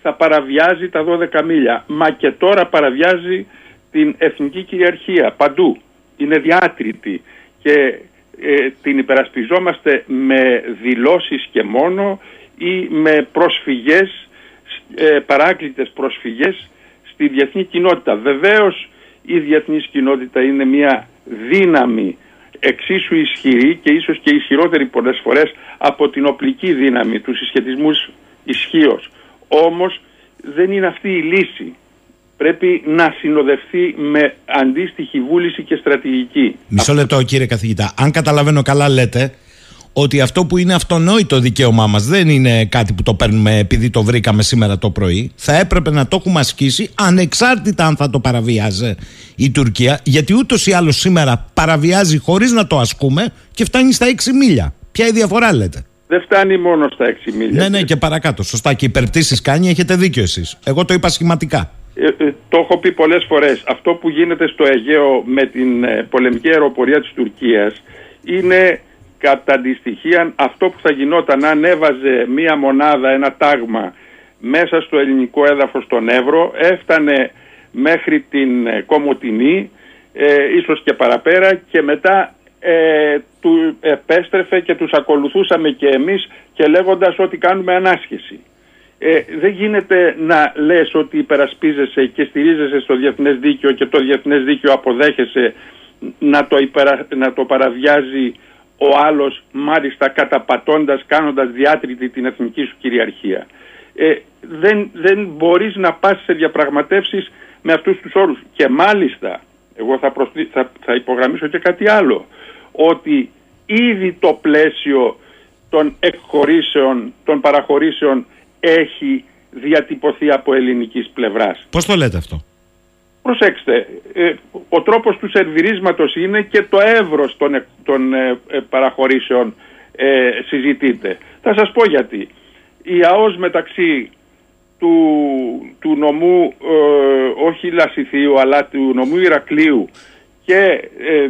Θα παραβιάζει τα 12 μίλια. Μα και τώρα παραβιάζει την εθνική κυριαρχία παντού. Είναι διάτρητη και ε, την υπερασπιζόμαστε με δηλώσεις και μόνο ή με προσφυγές, ε, παράκλητες προσφυγές στη διεθνή κοινότητα. Βεβαίως η διεθνής κοινότητα είναι μια δύναμη εξίσου ισχυρή και ίσως και ισχυρότερη πολλές φορές από την οπλική δύναμη τους συσχετισμούς ισχύως. Όμως δεν είναι αυτή η λύση. Πρέπει να συνοδευτεί με αντίστοιχη βούληση και στρατηγική. Μισό λεπτό κύριε καθηγητά. Αν καταλαβαίνω καλά λέτε ότι αυτό που είναι αυτονόητο δικαίωμά μας δεν είναι κάτι που το παίρνουμε επειδή το βρήκαμε σήμερα το πρωί. Θα έπρεπε να το έχουμε ασκήσει ανεξάρτητα αν θα το παραβιάζει η Τουρκία γιατί ούτως ή άλλως σήμερα παραβιάζει χωρίς να το ασκούμε και φτάνει στα 6 μίλια. Ποια η διαφορά λέτε; Δεν φτάνει μόνο στα 6 μίλια. Ναι, ναι, και παρακάτω. Σωστά. Και υπερπτήσεις κάνει, έχετε δίκιο εσείς. Εγώ το είπα σχηματικά. Ε, ε, το έχω πει πολλές φορές. Αυτό που γίνεται στο Αιγαίο με την ε, πολεμική αεροπορία της Τουρκίας είναι κατά αντιστοιχεία αυτό που θα γινόταν αν έβαζε μία μονάδα, ένα τάγμα μέσα στο ελληνικό έδαφος στον Εύρο, έφτανε μέχρι την ε, Κομωτινή, ε, ίσως και παραπέρα και μετά ε, του επέστρεφε και τους ακολουθούσαμε και εμείς και λέγοντας ότι κάνουμε ανάσχεση. Ε, δεν γίνεται να λες ότι υπερασπίζεσαι και στηρίζεσαι στο διεθνές δίκαιο και το διεθνές δίκαιο αποδέχεσαι να το, να το παραβιάζει ο άλλος μάλιστα καταπατώντας, κάνοντας διάτρητη την εθνική σου κυριαρχία. Ε, δεν, δεν μπορείς να πας σε διαπραγματεύσεις με αυτούς τους όρους. Και μάλιστα, εγώ θα, θα, θα υπογραμμίσω και κάτι άλλο, ότι ήδη το πλαίσιο των εκχωρήσεων, των παραχωρήσεων έχει διατυπωθεί από ελληνικής πλευράς. Πώς το λέτε αυτό; Προσέξτε, ε, ο τρόπος του σερβιρίσματος είναι και το εύρος των, των ε, ε, παραχωρήσεων ε, συζητείται. Θα σας πω γιατί. Η ΑΟΣ μεταξύ του, του νομού, όχι Λασιθίου, αλλά του νομού Ηρακλείου και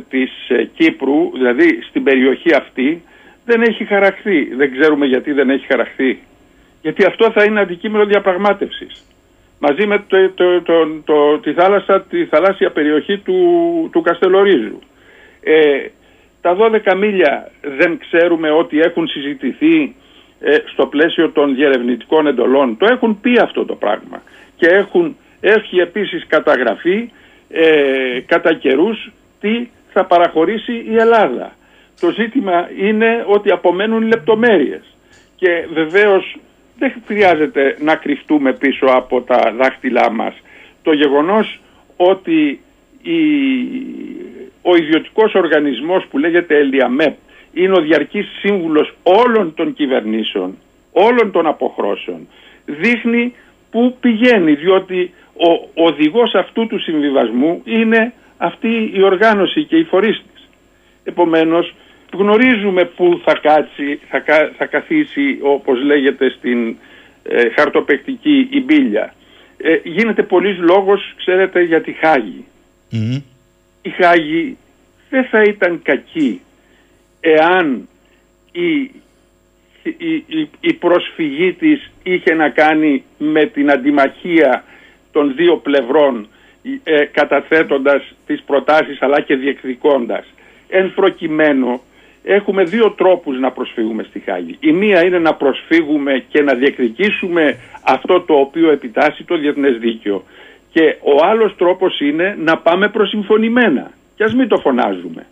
της Κύπρου, δηλαδή στην περιοχή αυτή, δεν έχει χαραχθεί. Δεν ξέρουμε γιατί δεν έχει χαραχθεί. Γιατί αυτό θα είναι αντικείμενο διαπραγμάτευσης μαζί με το, το, το, τη, θάλασσα, τη θαλάσσια περιοχή του, του Καστελορίζου. Ε, τα 12 μίλια δεν ξέρουμε ότι έχουν συζητηθεί ε, στο πλαίσιο των διερευνητικών εντολών. Το έχουν πει αυτό το πράγμα και έχουν, έχει επίσης καταγραφεί ε, κατά καιρούς τι θα παραχωρήσει η Ελλάδα. Το ζήτημα είναι ότι απομένουν λεπτομέρειες και βεβαίως δεν χρειάζεται να κρυφτούμε πίσω από τα δάχτυλά μας. Το γεγονός ότι η, ο ιδιωτικός οργανισμός που λέγεται Ελιαμέπ είναι ο διαρκής σύμβουλος όλων των κυβερνήσεων, όλων των αποχρώσεων, δείχνει πού πηγαίνει, διότι ο οδηγός αυτού του συμβιβασμού είναι αυτή η οργάνωση και η φορείς της. Επομένως, γνωρίζουμε πού θα κάτσει, θα, θα καθίσει όπως λέγεται στην ε, χαρτοπεκτική η μπίλια. Ε, γίνεται πολλής λόγος, ξέρετε, για τη Χάγη. Η Χάγη δεν θα ήταν κακή εάν η, η, η, προσφυγή της είχε να κάνει με την αντιμαχία των δύο πλευρών ε, καταθέτοντας τις προτάσεις αλλά και διεκδικώντας. Εν προκειμένου έχουμε δύο τρόπους να προσφύγουμε στη Χάγη. Η μία είναι να προσφύγουμε και να διεκδικήσουμε αυτό το οποίο επιτάσσει το διεθνές δίκαιο. Και ο άλλος τρόπος είναι να πάμε προσυμφωνημένα και ας μην το φωνάζουμε.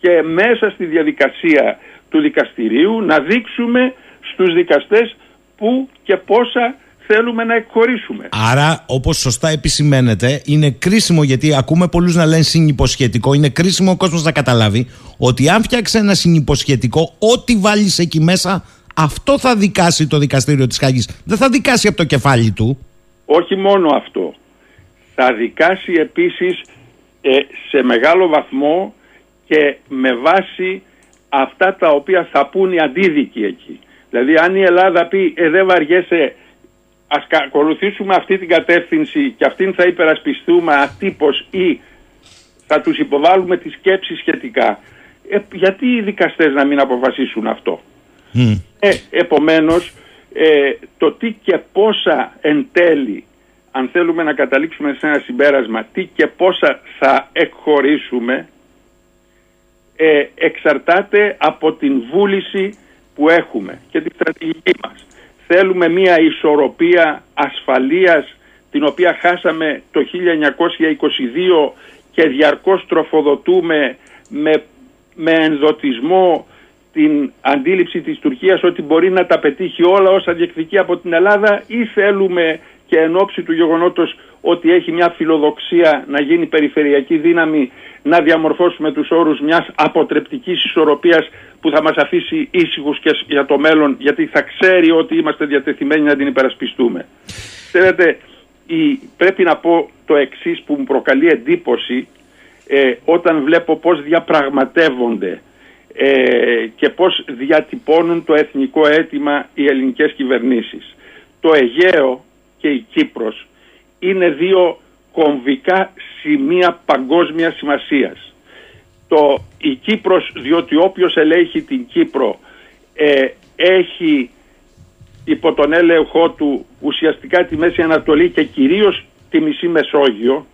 Και μέσα στη διαδικασία του δικαστηρίου να δείξουμε στους δικαστές που και πόσα θέλουμε να εκχωρήσουμε. Άρα, όπως σωστά επισημαίνεται, είναι κρίσιμο γιατί ακούμε πολλούς να λένε συνυποσχετικό. Είναι κρίσιμο ο κόσμος να καταλάβει ότι αν φτιάξει ένα συνυποσχετικό, ό,τι βάλεις εκεί μέσα, αυτό θα δικάσει το δικαστήριο της Χάγης. Δεν θα δικάσει από το κεφάλι του. Όχι μόνο αυτό. Θα δικάσει επίσης ε, σε μεγάλο βαθμό και με βάση αυτά τα οποία θα πούν οι αντίδικοι εκεί. Δηλαδή αν η Ελλάδα πει ε, δεν βαριέσαι ας ακολουθήσουμε αυτή την κατεύθυνση και αυτήν θα υπερασπιστούμε ατύπως ή θα τους υποβάλουμε τις σκέψεις σχετικά. Ε, γιατί οι δικαστές να μην αποφασίσουν αυτό; Ε, επομένως, ε, το τι και πόσα εν τέλει, αν θέλουμε να καταλήξουμε σε ένα συμπέρασμα, τι και πόσα θα εκχωρήσουμε, ε, εξαρτάται από την βούληση που έχουμε και τη στρατηγική μας θέλουμε μια ισορροπία ασφαλείας την οποία χάσαμε το 1922 και διαρκώς τροφοδοτούμε με, με ενδοτισμό την αντίληψη της Τουρκίας ότι μπορεί να τα πετύχει όλα όσα διεκδικεί από την Ελλάδα ή θέλουμε και εν ώψη του γεγονότος ότι έχει μια φιλοδοξία να γίνει περιφερειακή δύναμη να διαμορφώσουμε τους όρους μιας αποτρεπτικής ισορροπίας που θα μας αφήσει ήσυχους και για το μέλλον γιατί θα ξέρει ότι είμαστε διατεθειμένοι να την υπερασπιστούμε. Ξέρετε, η, πρέπει να πω το εξής που μου προκαλεί εντύπωση ε, όταν βλέπω πώς διαπραγματεύονται ε, και πώς διατυπώνουν το εθνικό αίτημα οι ελληνικές κυβερνήσεις. Το Αιγαίο και η Κύπρος είναι δύο κομβικά σημεία παγκόσμιας σημασίας. Το, η Κύπρος, διότι όποιος ελέγχει την Κύπρο ε, έχει υπό τον έλεγχό του ουσιαστικά τη Μέση Ανατολή και κυρίως τη μισή Μεσόγειο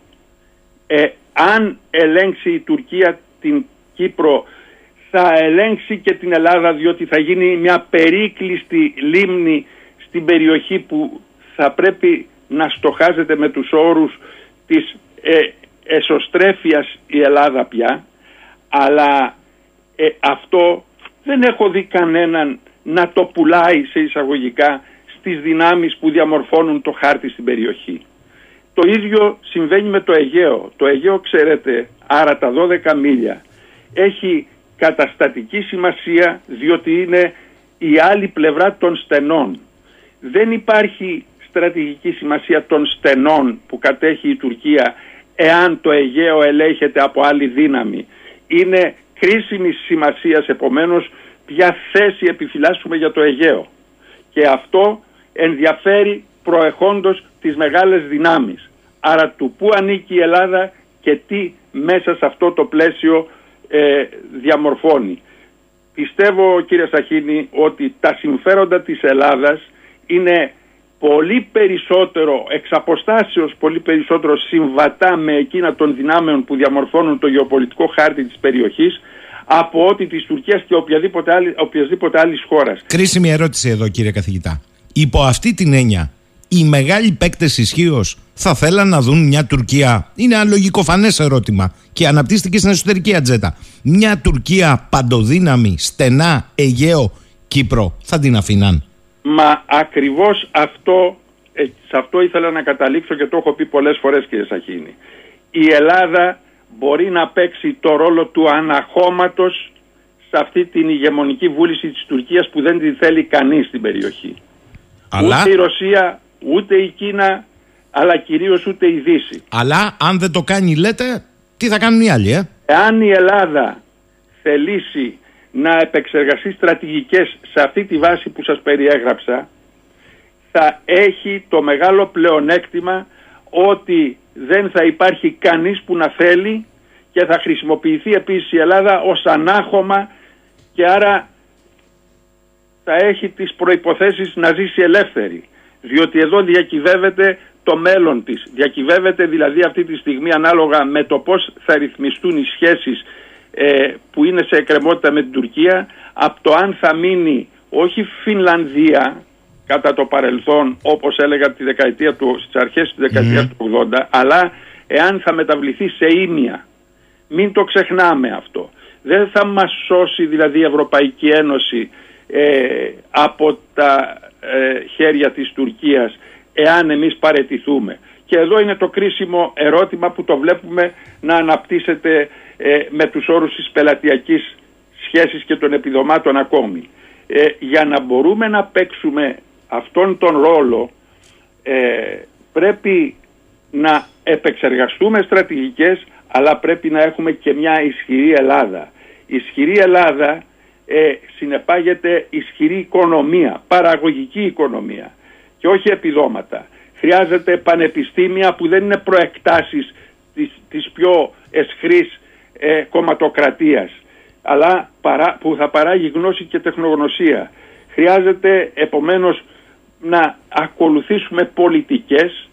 ε, αν ελέγξει η Τουρκία την Κύπρο θα ελέγξει και την Ελλάδα διότι θα γίνει μια περίκλειστη λίμνη στην περιοχή που θα πρέπει να στοχάζεται με τους όρους της ε, εσωστρέφειας η Ελλάδα πια αλλά ε, αυτό δεν έχω δει κανέναν να το πουλάει σε εισαγωγικά στις δυνάμεις που διαμορφώνουν το χάρτη στην περιοχή. Το ίδιο συμβαίνει με το Αιγαίο. Το Αιγαίο ξέρετε, άρα τα 12 μίλια, έχει καταστατική σημασία διότι είναι η άλλη πλευρά των στενών. Δεν υπάρχει στρατηγική σημασία των στενών που κατέχει η Τουρκία εάν το Αιγαίο ελέγχεται από άλλη δύναμη. Είναι κρίσιμη σημασίας επομένως ποια θέση επιφυλάσσουμε για το Αιγαίο. Και αυτό ενδιαφέρει προεχόντως τις μεγάλες δυνάμεις. Άρα του πού ανήκει η Ελλάδα και τι μέσα σε αυτό το πλαίσιο ε, διαμορφώνει. Πιστεύω κύριε Σαχίνη ότι τα συμφέροντα της Ελλάδας είναι πολύ περισσότερο, εξ αποστάσεως πολύ περισσότερο συμβατά με εκείνα των δυνάμεων που διαμορφώνουν το γεωπολιτικό χάρτη της περιοχής από ότι της Τουρκίας και οποιαδήποτε άλλη, οποιασδήποτε άλλης χώρας. Κρίσιμη ερώτηση εδώ κύριε καθηγητά. Υπό αυτή την έννοια, οι μεγάλοι παίκτες ισχύως θα θέλαν να δουν μια Τουρκία; Είναι ένα λογικοφανέ ερώτημα και αναπτύσσεται στην εσωτερική ατζέτα. Μια Τουρκία παντοδύναμη, στενά, Αιγαίο, Κύπρο, θα την αφήναν. Μα ακριβώς αυτό, ε, σε αυτό ήθελα να καταλήξω και το έχω πει πολλές φορές κύριε Σαχίνη. Η Ελλάδα μπορεί να παίξει το ρόλο του αναχώματος σε αυτή την ηγεμονική βούληση της Τουρκίας που δεν τη θέλει κανείς στην περιοχή. Αλλά... Ούτε η Ρωσία, ούτε η Κίνα, αλλά κυρίως ούτε η Δύση. Αλλά αν δεν το κάνει λέτε, τι θα κάνουν οι άλλοι, ε; Εάν η Ελλάδα θελήσει να επεξεργαστεί στρατηγικές σε αυτή τη βάση που σας περιέγραψα θα έχει το μεγάλο πλεονέκτημα ότι δεν θα υπάρχει κανείς που να θέλει και θα χρησιμοποιηθεί επίσης η Ελλάδα ως ανάχωμα και άρα θα έχει τις προϋποθέσεις να ζήσει ελεύθερη διότι εδώ διακυβεύεται το μέλλον της. Διακυβεύεται δηλαδή αυτή τη στιγμή ανάλογα με το πώς θα ρυθμιστούν οι σχέσεις ε, που είναι σε εκκρεμότητα με την Τουρκία από το αν θα μείνει όχι Φινλανδία κατά το παρελθόν όπως έλεγα τη δεκαετία του, στις αρχές της δεκαετίας του 80 αλλά εάν θα μεταβληθεί σε ίμια. Μην το ξεχνάμε αυτό. Δεν θα μας σώσει δηλαδή η Ευρωπαϊκή Ένωση ε, από τα ε, χέρια της Τουρκίας εάν εμείς παρετηθούμε. Και εδώ είναι το κρίσιμο ερώτημα που το βλέπουμε να αναπτύσσεται ε, με τους όρους της πελατειακής σχέσης και των επιδομάτων ακόμη. Ε, για να μπορούμε να παίξουμε αυτόν τον ρόλο πρέπει να επεξεργαστούμε στρατηγικές αλλά πρέπει να έχουμε και μια ισχυρή Ελλάδα. Η ισχυρή Ελλάδα ε, συνεπάγεται ισχυρή οικονομία, παραγωγική οικονομία και όχι επιδόματα. Χρειάζεται πανεπιστήμια που δεν είναι προεκτάσεις της, της πιο εσχρής ε, κομματοκρατίας αλλά παρά, που θα παράγει γνώση και τεχνογνωσία. Χρειάζεται επομένως να ακολουθήσουμε πολιτικές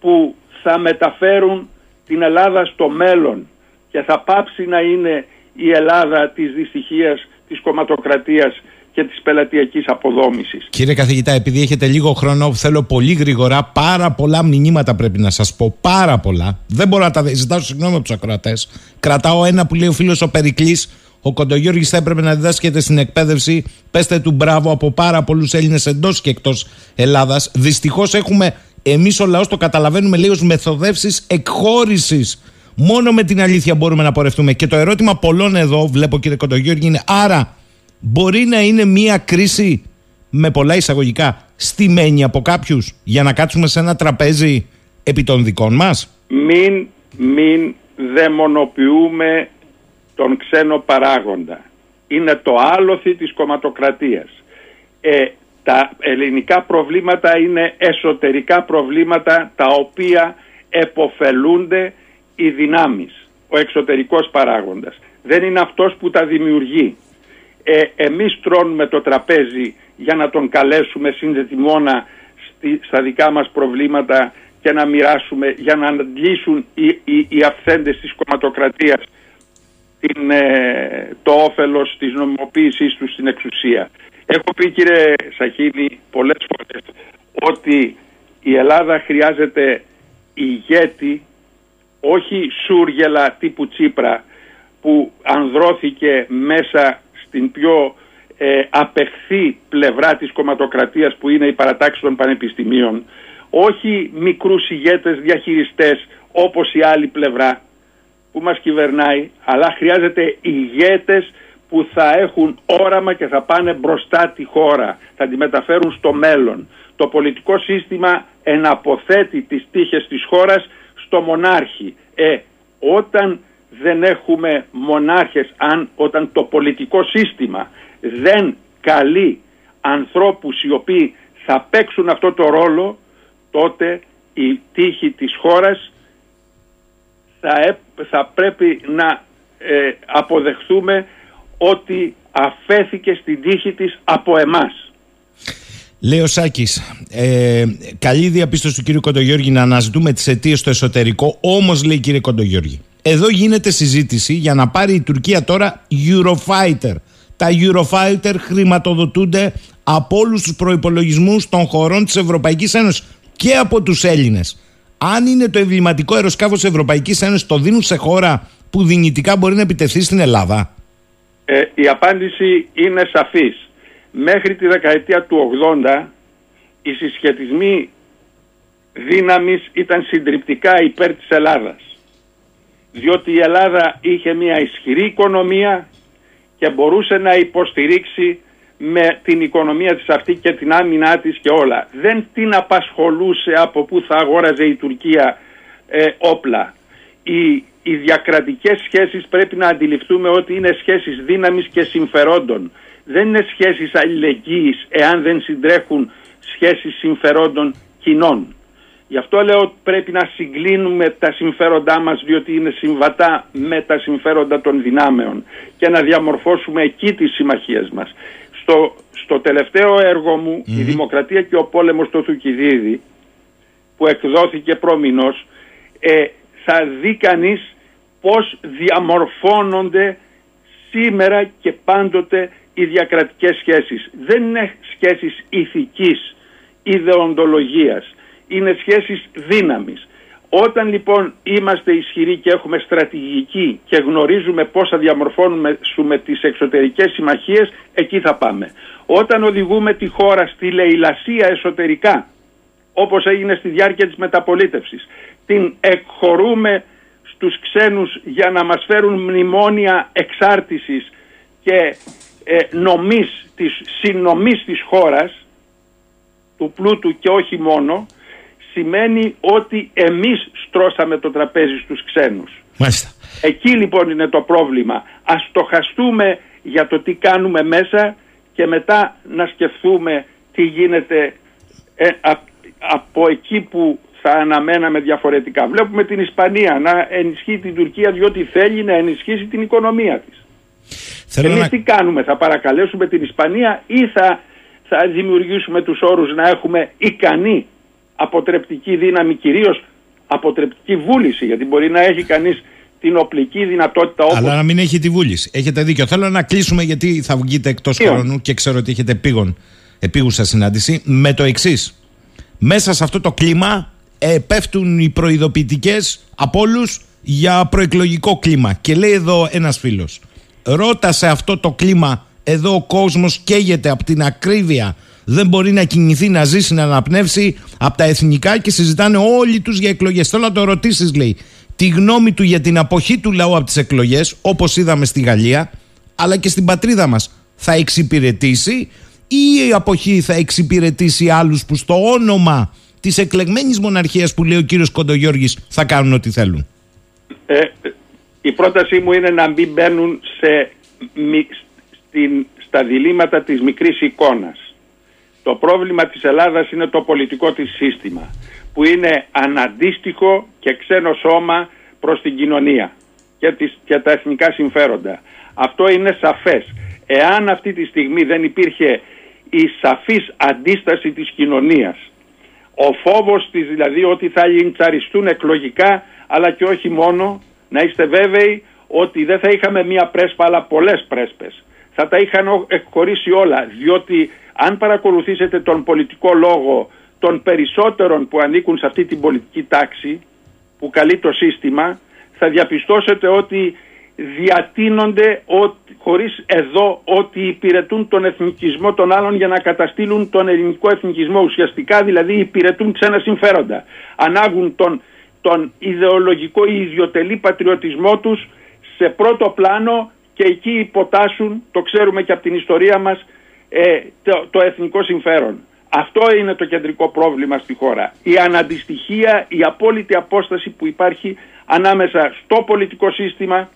που θα μεταφέρουν την Ελλάδα στο μέλλον και θα πάψει να είναι η Ελλάδα της δυστυχίας, της κομματοκρατίας και της πελατειακής αποδόμησης. Κύριε καθηγητά, επειδή έχετε λίγο χρόνο, θέλω πολύ γρήγορα, πάρα πολλά μηνύματα πρέπει να σας πω, πάρα πολλά. Δεν μπορώ να τα ζητάω συγγνώμη από τους ακροατές. Κρατάω ένα που λέει ο φίλος ο Περικλής, ο Κοντογιώργης θα έπρεπε να διδάσκεται στην εκπαίδευση. Πέστε του μπράβο από πάρα πολλούς Έλληνες εντός και εκτός Ελλάδας. Δυστυχώς έχουμε εμείς ο λαός το καταλαβαίνουμε λίγο μεθοδεύσεις εκχώρησης. Μόνο με την αλήθεια μπορούμε να πορευτούμε. Και το ερώτημα πολλών εδώ, βλέπω κύριε Κοντογιώργη, είναι άρα μπορεί να είναι μία κρίση με πολλά εισαγωγικά στημένη από κάποιους για να κάτσουμε σε ένα τραπέζι επί των δικών μας. Μην, μην δαιμονοποιούμε τον ξένο παράγοντα. Είναι το άλοθη της κομματοκρατίας. Ε, τα ελληνικά προβλήματα είναι εσωτερικά προβλήματα τα οποία εποφελούνται οι δυνάμεις, ο εξωτερικός παράγοντας. Δεν είναι αυτός που τα δημιουργεί. Ε, εμείς τρώνουμε το τραπέζι για να τον καλέσουμε συνδετημόνα στη, στα δικά μας προβλήματα και να μοιράσουμε για να λύσουν οι, οι, οι αυθέντες της κομματοκρατίας την, ε, το όφελος της νομιμοποίησής τους στην εξουσία. Έχω πει κύριε Σαχίνη πολλές φορές ότι η Ελλάδα χρειάζεται ηγέτη όχι σούργελα τύπου Τσίπρα που ανδρώθηκε μέσα στην πιο ε, απεχθή πλευρά της κομματοκρατίας που είναι η παρατάξη των πανεπιστημίων όχι μικρούς ηγέτες διαχειριστές όπως η άλλη πλευρά που μας κυβερνάει αλλά χρειάζεται ηγέτες που θα έχουν όραμα και θα πάνε μπροστά τη χώρα, θα τη μεταφέρουν στο μέλλον. Το πολιτικό σύστημα εναποθέτει τις τύχες της χώρας στο μονάρχη. Ε, όταν δεν έχουμε μονάρχες, αν, όταν το πολιτικό σύστημα δεν καλεί ανθρώπους οι οποίοι θα παίξουν αυτό το ρόλο, τότε η τύχη της χώρας θα, θα πρέπει να ε, αποδεχθούμε ότι αφέθηκε στην τύχη της από εμάς. Λέει ο Σάκης, ε, καλή διαπίστωση του κύριου Κοντογιώργη να αναζητούμε τις αιτίες στο εσωτερικό. Όμως, λέει κύριε Κοντογιώργη, εδώ γίνεται συζήτηση για να πάρει η Τουρκία τώρα Eurofighter. Τα Eurofighter χρηματοδοτούνται από όλους τους προπολογισμού των χωρών της Ευρωπαϊκής Ένωσης και από τους Έλληνες. Αν είναι το εμβληματικό αεροσκάφος της Ευρωπαϊκής Ένωσης, το δίνουν σε χώρα που δυνητικά μπορεί να επιτεθεί στην Ελλάδα; Ε, η απάντηση είναι σαφής. Μέχρι τη δεκαετία του 80 οι συσχετισμοί δύναμης ήταν συντριπτικά υπέρ της Ελλάδας. Διότι η Ελλάδα είχε μια ισχυρή οικονομία και μπορούσε να υποστηρίξει με την οικονομία της αυτή και την άμυνά της και όλα. Δεν την απασχολούσε από πού θα αγόραζε η Τουρκία ε, όπλα. Η οι διακρατικές σχέσεις πρέπει να αντιληφθούμε ότι είναι σχέσεις δύναμης και συμφερόντων. Δεν είναι σχέσεις αλληλεγγύης εάν δεν συντρέχουν σχέσεις συμφερόντων κοινών. Γι' αυτό λέω πρέπει να συγκλίνουμε τα συμφέροντά μας διότι είναι συμβατά με τα συμφέροντα των δυνάμεων και να διαμορφώσουμε εκεί τις συμμαχίες μας. Στο, στο τελευταίο έργο μου «Η Δημοκρατία και ο πόλεμος στο Θουκυδίδη» που εκδόθηκε προμηνός ε, θα δει κανείς πώς διαμορφώνονται σήμερα και πάντοτε οι διακρατικές σχέσεις. Δεν είναι σχέσεις ηθικής, ιδεοντολογίας. Είναι σχέσεις δύναμης. Όταν λοιπόν είμαστε ισχυροί και έχουμε στρατηγική και γνωρίζουμε πώς θα διαμορφώνουμε με τις εξωτερικές συμμαχίες, εκεί θα πάμε. Όταν οδηγούμε τη χώρα στη λαιλασία εσωτερικά, όπως έγινε στη διάρκεια της μεταπολίτευσης, την εκχωρούμε στους ξένους για να μας φέρουν μνημόνια εξάρτησης και ε, νομής, της συνομής της χώρας, του πλούτου και όχι μόνο, σημαίνει ότι εμείς στρώσαμε το τραπέζι στους ξένους. Μάλιστα. Εκεί λοιπόν είναι το πρόβλημα. Ας το χαστούμε για το τι κάνουμε μέσα και μετά να σκεφτούμε τι γίνεται ε, από εκεί που θα αναμέναμε διαφορετικά. Βλέπουμε την Ισπανία να ενισχύει την Τουρκία διότι θέλει να ενισχύσει την οικονομία της. Θέλω Εμείς τι κάνουμε, θα παρακαλέσουμε την Ισπανία ή θα, θα δημιουργήσουμε τους όρους να έχουμε ικανή αποτρεπτική δύναμη, κυρίως αποτρεπτική βούληση, γιατί μπορεί να έχει κανείς την οπλική δυνατότητα όπως... Αλλά να μην έχει τη βούληση. Έχετε δίκιο. Θέλω να κλείσουμε γιατί θα βγείτε εκτός χρόνου και ξέρω ότι έχετε πήγον, επίγουσα συνάντηση με το εξής. Μέσα σε αυτό το κλίμα ε, πέφτουν οι προειδοποιητικές από όλους για προεκλογικό κλίμα. Και λέει εδώ ένας φίλος, ρώτασε αυτό το κλίμα, εδώ ο κόσμος καίγεται από την ακρίβεια δεν μπορεί να κινηθεί, να ζήσει, να αναπνεύσει από τα εθνικά και συζητάνε όλοι τους για εκλογές. Θέλω να το ρωτήσεις, λέει, τη γνώμη του για την αποχή του λαού από τις εκλογές, όπως είδαμε στη Γαλλία, αλλά και στην πατρίδα μας. Θα εξυπηρετήσει ή η αποχή θα εξυπηρετήσει άλλους που στο όνομα της εκλεγμένης μοναρχίας που λέει ο κύριος Κοντογιώργης θα κάνουν ό,τι θέλουν; Ε, η πρότασή μου είναι να μην μπαίνουν σε, στην, στα διλήμματα της μικρής εικόνας. Το πρόβλημα της Ελλάδας είναι το πολιτικό της σύστημα που είναι αναντίστοιχο και ξένο σώμα προς την κοινωνία και, τις, και τα εθνικά συμφέροντα. Αυτό είναι σαφές. Εάν αυτή τη στιγμή δεν υπήρχε η σαφής αντίσταση της κοινωνίας, ο φόβος της δηλαδή ότι θα λιντσαριστούν εκλογικά αλλά και όχι μόνο, να είστε βέβαιοι ότι δεν θα είχαμε μία πρέσπα αλλά πολλές πρέσπες. Θα τα είχαν εκχωρήσει όλα διότι αν παρακολουθήσετε τον πολιτικό λόγο των περισσότερων που ανήκουν σε αυτή την πολιτική τάξη που καλεί το σύστημα θα διαπιστώσετε ότι διατείνονται ότι, χωρίς εδώ ότι υπηρετούν τον εθνικισμό των άλλων για να καταστήλουν τον ελληνικό εθνικισμό. Ουσιαστικά δηλαδή υπηρετούν ξένα συμφέροντα. Ανάγουν τον, τον ιδεολογικό ή ιδιωτελή πατριωτισμό τους σε πρώτο πλάνο και εκεί υποτάσσουν, το ξέρουμε και από την ιστορία μας ε, το, το εθνικό συμφέρον. Αυτό είναι το κεντρικό πρόβλημα στη χώρα. Η αναντιστοιχία, η απόλυτη απόσταση που υπάρχει ανάμεσα στο πολιτικό σύστημα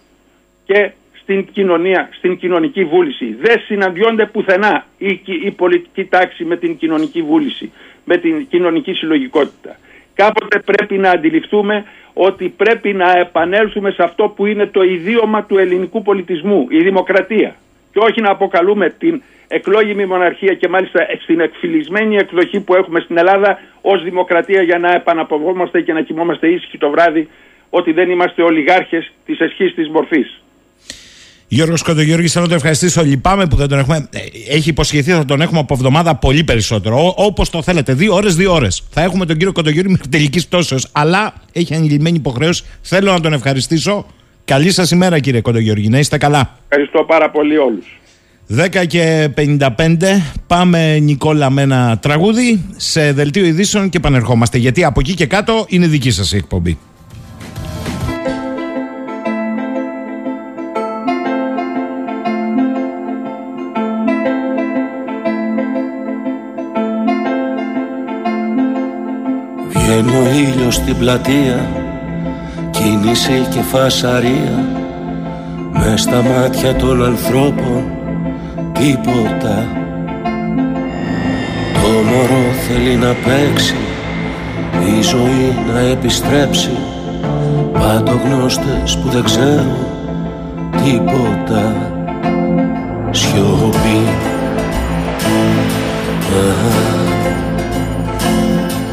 και στην κοινωνία, στην κοινωνική βούληση. Δεν συναντιόνται πουθενά η, η πολιτική τάξη με την κοινωνική βούληση, με την κοινωνική συλλογικότητα. Κάποτε πρέπει να αντιληφθούμε ότι πρέπει να επανέλθουμε σε αυτό που είναι το ιδίωμα του ελληνικού πολιτισμού, η δημοκρατία. Και όχι να αποκαλούμε την εκλόγιμη μοναρχία και μάλιστα στην εκφυλισμένη εκδοχή που έχουμε στην Ελλάδα ως δημοκρατία για να επαναποβόμαστε και να κοιμόμαστε ήσυχοι το βράδυ ότι δεν είμαστε ολιγάρχες της εσχής της μορφής. Γιώργος Κοντογιώργης, θέλω να τον ευχαριστήσω. Λυπάμαι που δεν τον έχουμε. Ε, έχει υποσχεθεί, θα τον έχουμε από εβδομάδα πολύ περισσότερο. Όπως το θέλετε. Δύο ώρες, δύο ώρες. Θα έχουμε τον κύριο Κοντογιώργη μέχρι τελικής πτώσεως. Αλλά έχει ανηλυμένη υποχρέωση. Θέλω να τον ευχαριστήσω. Καλή σας ημέρα, κύριε Κοντογιώργη. Να είστε καλά. Ευχαριστώ πάρα πολύ όλους. 10 και 55 πάμε Νικόλα με ένα τραγούδι σε δελτίο ειδήσεων και επανερχόμαστε γιατί από εκεί και κάτω είναι δική σας η εκπομπή. Βγαίνει ο ήλιος στην πλατεία Κίνηση και φασαρία μες στα μάτια των ανθρώπων τίποτα. Το μωρό θέλει να παίξει Η ζωή να επιστρέψει. Παντογνώστες που δεν ξέρουν τίποτα. Σιωπή.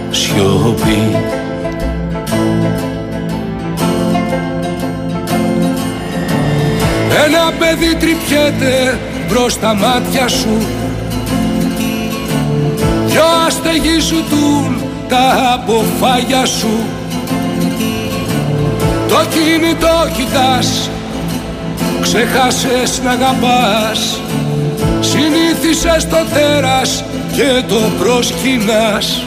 Σιωπή. Ένα παιδί τρυπιέται μπρος τα μάτια σου. Δυο αστεγοί ζουτούν τα αποφάγια σου. Το κινητό κοιτάς Ξεχάσες να αγαπάς. Συνήθισες το τέρας και το προσκυνάς.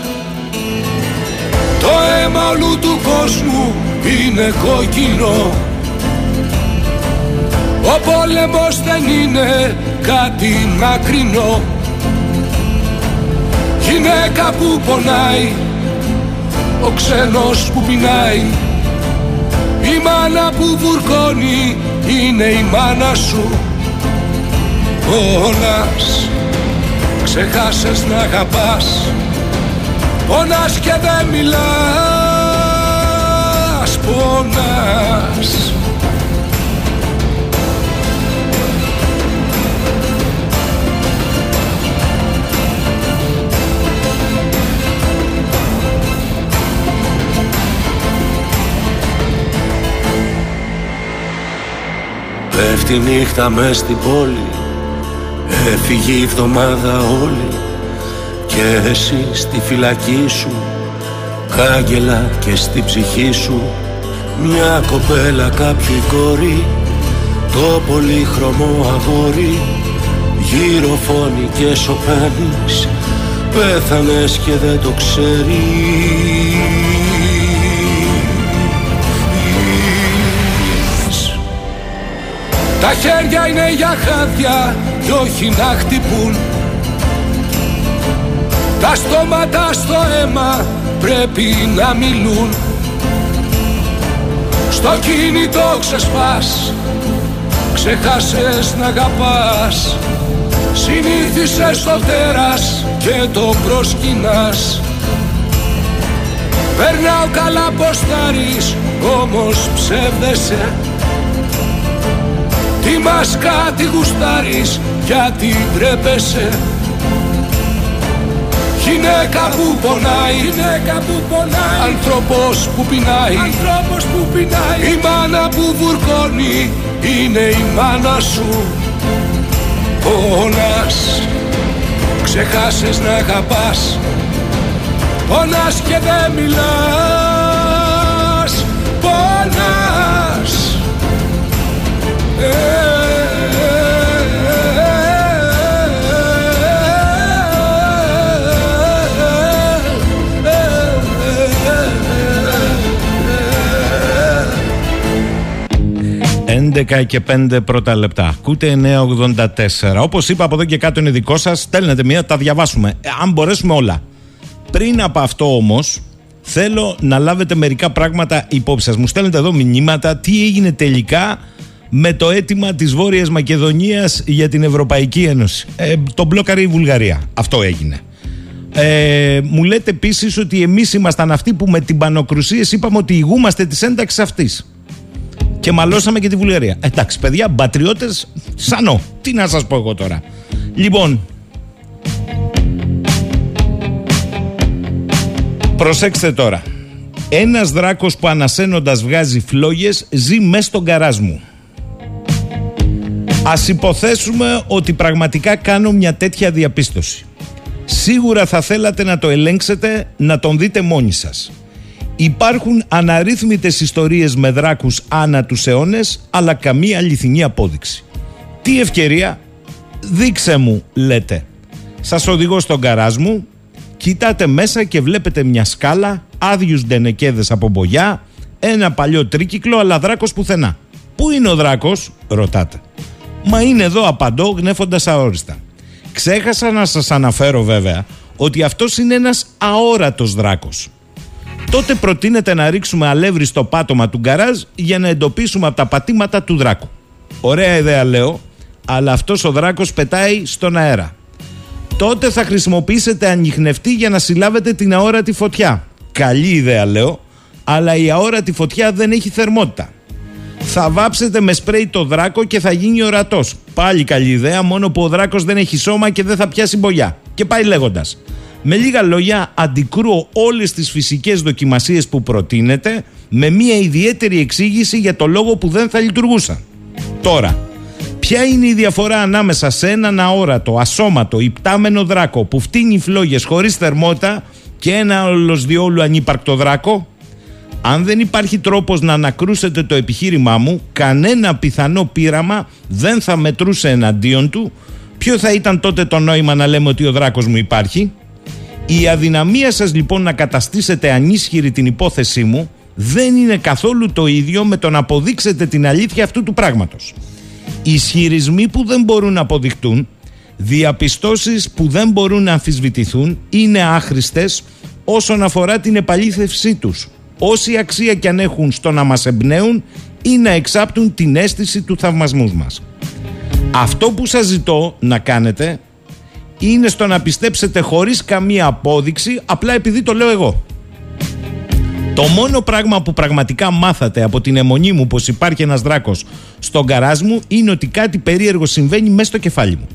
Το αίμα όλου του κόσμου είναι κόκκινο Ο πόλεμος δεν είναι κάτι μακρινό. Γυναίκα που πονάει Ο ξένος που πεινάει. Η μάνα που βουρκώνει Είναι η μάνα σου. Πόνας Ξεχάσες να αγαπάς. Πόνας και δεν μιλάς Πόνας Πέφτει νύχτα μες στην πόλη Έφυγε η εβδομάδα όλη. Και εσύ στη φυλακή σου Κάγκελα και στη ψυχή σου. Μια κοπέλα κάποιο κόρη Το πολύχρωμο αγόρι. Γύρω φώνει και σωπαίνεις Πέθανες και δεν το ξέρεις Τα χέρια είναι για χάδια και όχι να χτυπούν. Τα στόματα στο αίμα πρέπει να μιλούν. Στο κινητό ξεσπάς Ξεχάσες να αγαπάς. Συνήθισες το τέρας και το προσκυνάς. Περνάω καλά πως όμως ψεύδεσαι τι μας κάτι γουστάρεις γιατί τρέπεσαι Γυναίκα που πονάει, γυναίκα που πονάει. Άνθρωπος που πεινάει, Ανθρώπος που πεινάει. Η μάνα που βουρκώνει είναι η μάνα σου. Πόνας, ξεχάσες να αγαπάς. Πόνας και δεν μιλάς. Πόνας 11 και 5 πρώτα λεπτά. Ακούτε 984. Όπως είπα, από εδώ και κάτω είναι δικό σας. Στέλνετε μία, τα διαβάσουμε. Ε, αν μπορέσουμε όλα. Πριν από αυτό όμως, θέλω να λάβετε μερικά πράγματα υπόψη σας. Μου στέλνετε εδώ μηνύματα τι έγινε τελικά με το αίτημα της Βόρειας Μακεδονίας για την Ευρωπαϊκή Ένωση. Ε, τον μπλόκαρε η Βουλγαρία. Αυτό έγινε. Ε, μου λέτε επίσης ότι εμείς ήμασταν αυτοί που με την πανοκρουσία είπαμε ότι ηγούμαστε της ένταξης αυτής. Και μαλώσαμε και τη Βουλγαρία. Εντάξει, παιδιά, μπατριώτε, σανό. Τι να σας πω εγώ τώρα. Λοιπόν, προσέξτε τώρα. Ένας δράκος που ανασένοντας βγάζει φλόγες ζει μέσα στον καράζ μου. Ας υποθέσουμε ότι πραγματικά κάνω μια τέτοια διαπίστωση. Σίγουρα θα θέλατε να το ελέγξετε, να τον δείτε μόνοι σας. Υπάρχουν αναρρύθμιτες ιστορίες με δράκους άνα τους αιώνες, αλλά καμία αληθινή απόδειξη. Τι ευκαιρία, δείξε μου, λέτε. Σας οδηγώ στον καράζ μου, κοιτάτε μέσα και βλέπετε μια σκάλα, άδειους ντενεκέδες από μπογιά, ένα παλιό τρίκυκλο, αλλά δράκος πουθενά. Πού είναι ο δράκος, ρωτάτε. Μα είναι εδώ απαντώ γνέφοντας αόριστα. Ξέχασα να σας αναφέρω βέβαια ότι αυτός είναι ένας αόρατος δράκος. Τότε προτείνεται να ρίξουμε αλεύρι στο πάτωμα του γκαράζ για να εντοπίσουμε από τα πατήματα του δράκου. Ωραία ιδέα λέω, αλλά αυτός ο δράκος πετάει στον αέρα. Τότε θα χρησιμοποιήσετε ανιχνευτή για να συλλάβετε την αόρατη φωτιά. Καλή ιδέα λέω, αλλά η αόρατη φωτιά δεν έχει θερμότητα θα βάψετε με σπρέι το δράκο και θα γίνει ορατός. Πάλι καλή ιδέα, μόνο που ο δράκος δεν έχει σώμα και δεν θα πιάσει μπογιά. Και πάει λέγοντας. Με λίγα λόγια, αντικρούω όλες τις φυσικές δοκιμασίες που προτείνετε με μια ιδιαίτερη εξήγηση για το λόγο που δεν θα λειτουργούσαν. Τώρα, Ποια είναι η διαφορά ανάμεσα σε έναν αόρατο, ασώματο, υπτάμενο δράκο που φτύνει φλόγες χωρίς θερμότητα και ένα όλος διόλου ανύπαρκτο δράκο; Αν δεν υπάρχει τρόπος να ανακρούσετε το επιχείρημά μου, κανένα πιθανό πείραμα δεν θα μετρούσε εναντίον του. Ποιο θα ήταν τότε το νόημα να λέμε ότι ο δράκος μου υπάρχει; Η αδυναμία σας λοιπόν να καταστήσετε ανίσχυρη την υπόθεσή μου δεν είναι καθόλου το ίδιο με το να αποδείξετε την αλήθεια αυτού του πράγματος. Ισχυρισμοί που δεν μπορούν να αποδεικτούν, διαπιστώσεις που δεν μπορούν να αμφισβητηθούν είναι άχρηστες όσον αφορά την επαλήθευσή τους. Όση αξία και αν έχουν στο να μας εμπνέουν ή να εξάπτουν την αίσθηση του θαυμασμού μας. Αυτό που σας ζητώ να κάνετε είναι στο να πιστέψετε χωρίς καμία απόδειξη απλά επειδή το λέω εγώ. Το μόνο πράγμα που πραγματικά μάθατε από την αιμονή μου πως υπάρχει ένας δράκος στον καράζ μου είναι ότι κάτι περίεργο συμβαίνει μέσα στο κεφάλι μου.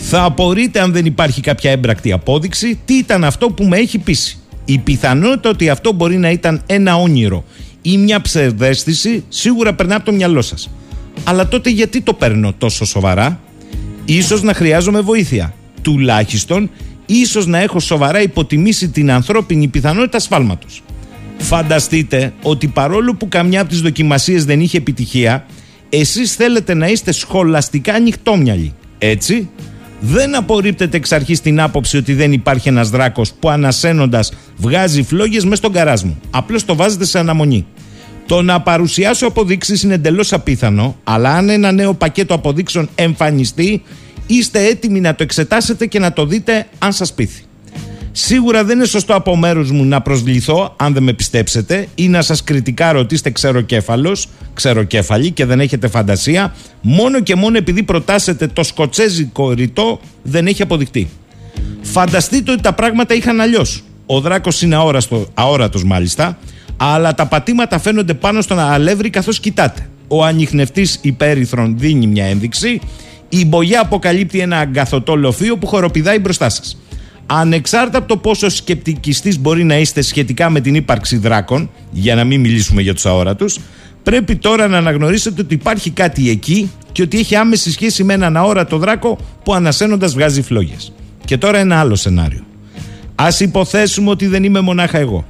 Θα απορείτε αν δεν υπάρχει κάποια έμπρακτη απόδειξη τι ήταν αυτό που με έχει πείσει. Η πιθανότητα ότι αυτό μπορεί να ήταν ένα όνειρο ή μια ψευδέστηση σίγουρα περνά από το μυαλό σας. Αλλά τότε γιατί το παίρνω τόσο σοβαρά; Ίσως να χρειάζομαι βοήθεια. Τουλάχιστον ίσως να έχω σοβαρά υποτιμήσει την ανθρώπινη πιθανότητα σφάλματος. Φανταστείτε ότι παρόλο που καμιά από τις δοκιμασίες δεν είχε επιτυχία, εσείς θέλετε να είστε σχολαστικά ανοιχτόμυαλοι. Έτσι, δεν απορρίπτεται εξ αρχής την άποψη ότι δεν υπάρχει ένας δράκος που ανασένοντας βγάζει φλόγες μέσα στον καράζ μου. Απλώς το βάζετε σε αναμονή. Το να παρουσιάσω αποδείξεις είναι εντελώς απίθανο, αλλά αν ένα νέο πακέτο αποδείξεων εμφανιστεί, είστε έτοιμοι να το εξετάσετε και να το δείτε αν σας πείθει. Σίγουρα δεν είναι σωστό από μέρους μου να προσβληθώ, αν δεν με πιστέψετε, ή να σας κριτικάρω ότι είστε ξεροκέφαλος, ξεροκέφαλοι και δεν έχετε φαντασία, μόνο και μόνο επειδή προτάσετε το σκοτσέζικο ρητό δεν έχει αποδειχτεί. Φανταστείτε ότι τα πράγματα είχαν αλλιώς. Ο Δράκος είναι αόρατος μάλιστα, αλλά τα πατήματα φαίνονται πάνω στον αλεύρι καθώς κοιτάτε. Ο ανοιχνευτή υπέρυθρων δίνει μια ένδειξη, η μπογιά αποκαλύπτει ένα αγκαθωτό λοφείο που χοροπηδάει μπροστά σας. Ανεξάρτητα από το πόσο σκεπτικιστής μπορεί να είστε σχετικά με την ύπαρξη δράκων, για να μην μιλήσουμε για τους αόρατους, πρέπει τώρα να αναγνωρίσετε ότι υπάρχει κάτι εκεί και ότι έχει άμεση σχέση με έναν αόρατο δράκο που ανασένοντας βγάζει φλόγες. Και τώρα ένα άλλο σενάριο. Α υποθέσουμε ότι δεν είμαι μονάχα εγώ.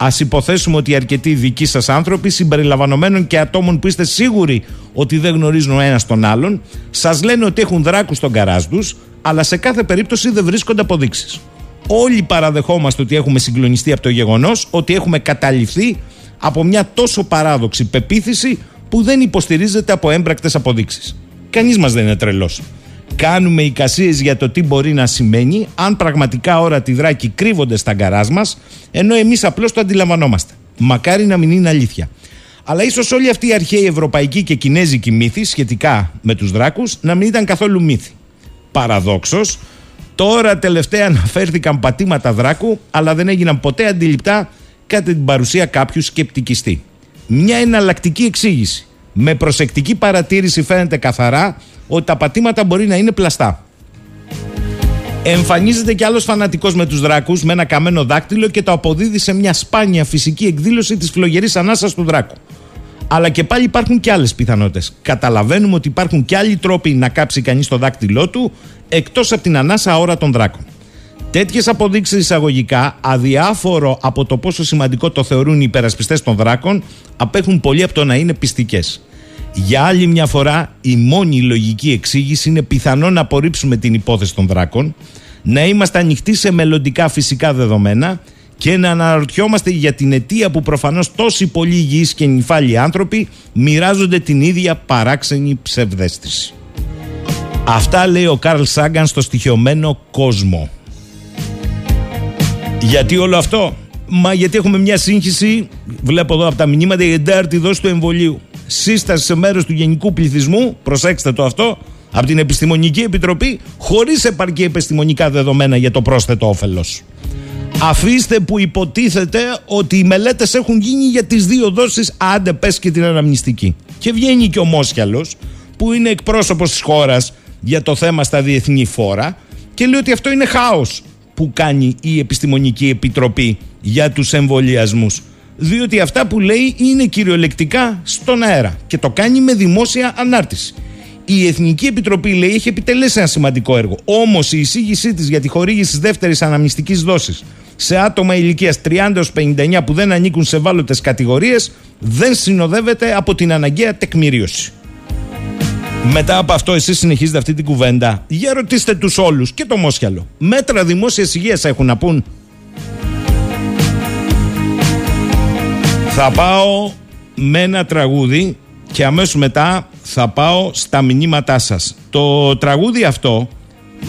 Α υποθέσουμε ότι αρκετοί δικοί σας άνθρωποι, συμπεριλαμβανομένων και ατόμων που είστε σίγουροι ότι δεν γνωρίζουν ο ένας τον άλλον, σας λένε ότι έχουν δράκου στον καράζ τους, αλλά σε κάθε περίπτωση δεν βρίσκονται αποδείξεις. Όλοι παραδεχόμαστε ότι έχουμε συγκλονιστεί από το γεγονός ότι έχουμε καταληφθεί από μια τόσο παράδοξη πεποίθηση που δεν υποστηρίζεται από έμπρακτες αποδείξεις. Κανείς μας δεν είναι τρελός. Κάνουμε εικασίες για το τι μπορεί να σημαίνει αν πραγματικά όρατοι δράκοι κρύβονται στα γκαράζ μας, ενώ εμείς απλώς το αντιλαμβανόμαστε. Μακάρι να μην είναι αλήθεια. Αλλά ίσως όλη αυτή η αρχαίοι ευρωπαϊκή και κινέζικη μύθοι σχετικά με τους δράκους να μην ήταν καθόλου μύθοι. Παραδόξως, τώρα τελευταία αναφέρθηκαν πατήματα δράκου, αλλά δεν έγιναν ποτέ αντιληπτά κατά την παρουσία κάποιου σκεπτικιστή. Μια εναλλακτική εξήγηση. Με προσεκτική παρατήρηση φαίνεται καθαρά ότι τα πατήματα μπορεί να είναι πλαστά. Εμφανίζεται κι άλλος φανατικός με τους δράκους με ένα καμένο δάκτυλο και το αποδίδει σε μια σπάνια φυσική εκδήλωση της φλογερής ανάσας του δράκου. Αλλά και πάλι υπάρχουν και άλλες πιθανότητες. Καταλαβαίνουμε ότι υπάρχουν και άλλοι τρόποι να κάψει κανείς το δάκτυλό του εκτός από την ανάσα ώρα των δράκων. Τέτοιες αποδείξεις εισαγωγικά, αδιάφορο από το πόσο σημαντικό το θεωρούν οι υπερασπιστές των δράκων, απέχουν πολύ από το να είναι πιστικές. Για άλλη μια φορά, η μόνη λογική εξήγηση είναι πιθανό να απορρίψουμε την υπόθεση των δράκων, να είμαστε ανοιχτοί σε μελλοντικά φυσικά δεδομένα και να αναρωτιόμαστε για την αιτία που προφανώς τόσοι πολύ υγιείς και νυφάλιοι άνθρωποι μοιράζονται την ίδια παράξενη ψευδέστηση. Αυτά λέει ο Καρλ Σάγκαν στο στοιχειωμένο κόσμο. Γιατί όλο αυτό; Μα γιατί έχουμε μια σύγχυση, βλέπω εδώ από τα μηνύματα, η εντάρτη δόση του εμβολίου. Σύσταση σε μέρος του γενικού πληθυσμού, προσέξτε το αυτό, από την Επιστημονική Επιτροπή, χωρίς επαρκή επιστημονικά δεδομένα για το πρόσθετο όφελος. Αφήστε που υποτίθεται ότι οι μελέτες έχουν γίνει για τις δύο δόσεις, άντε πες και την αναμνηστική. Και βγαίνει και ο Μόσχιαλος, που είναι εκπρόσωπος της χώρας για το θέμα στα διεθνή φόρα και λέει ότι αυτό είναι χάος που κάνει η Επιστημονική Επιτροπή για τους εμβολιασμούς. Διότι αυτά που λέει είναι κυριολεκτικά στον αέρα και το κάνει με δημόσια ανάρτηση. Η Εθνική Επιτροπή λέει έχει επιτελέσει ένα σημαντικό έργο. Όμως η εισήγησή της για τη χορήγηση της δεύτερης αναμνηστικής δόσης σε άτομα ηλικίας 30 59 που δεν ανήκουν σε ευάλωτε κατηγορίες δεν συνοδεύεται από την αναγκαία τεκμηρίωση. Μετά από αυτό, εσείς συνεχίζετε αυτή την κουβέντα. Για ρωτήστε τους όλους και το Μόσιαλο. Μέτρα δημόσιας υγείας έχουν να πούν. Θα πάω με ένα τραγούδι και αμέσως μετά θα πάω στα μηνύματά σας. Το τραγούδι αυτό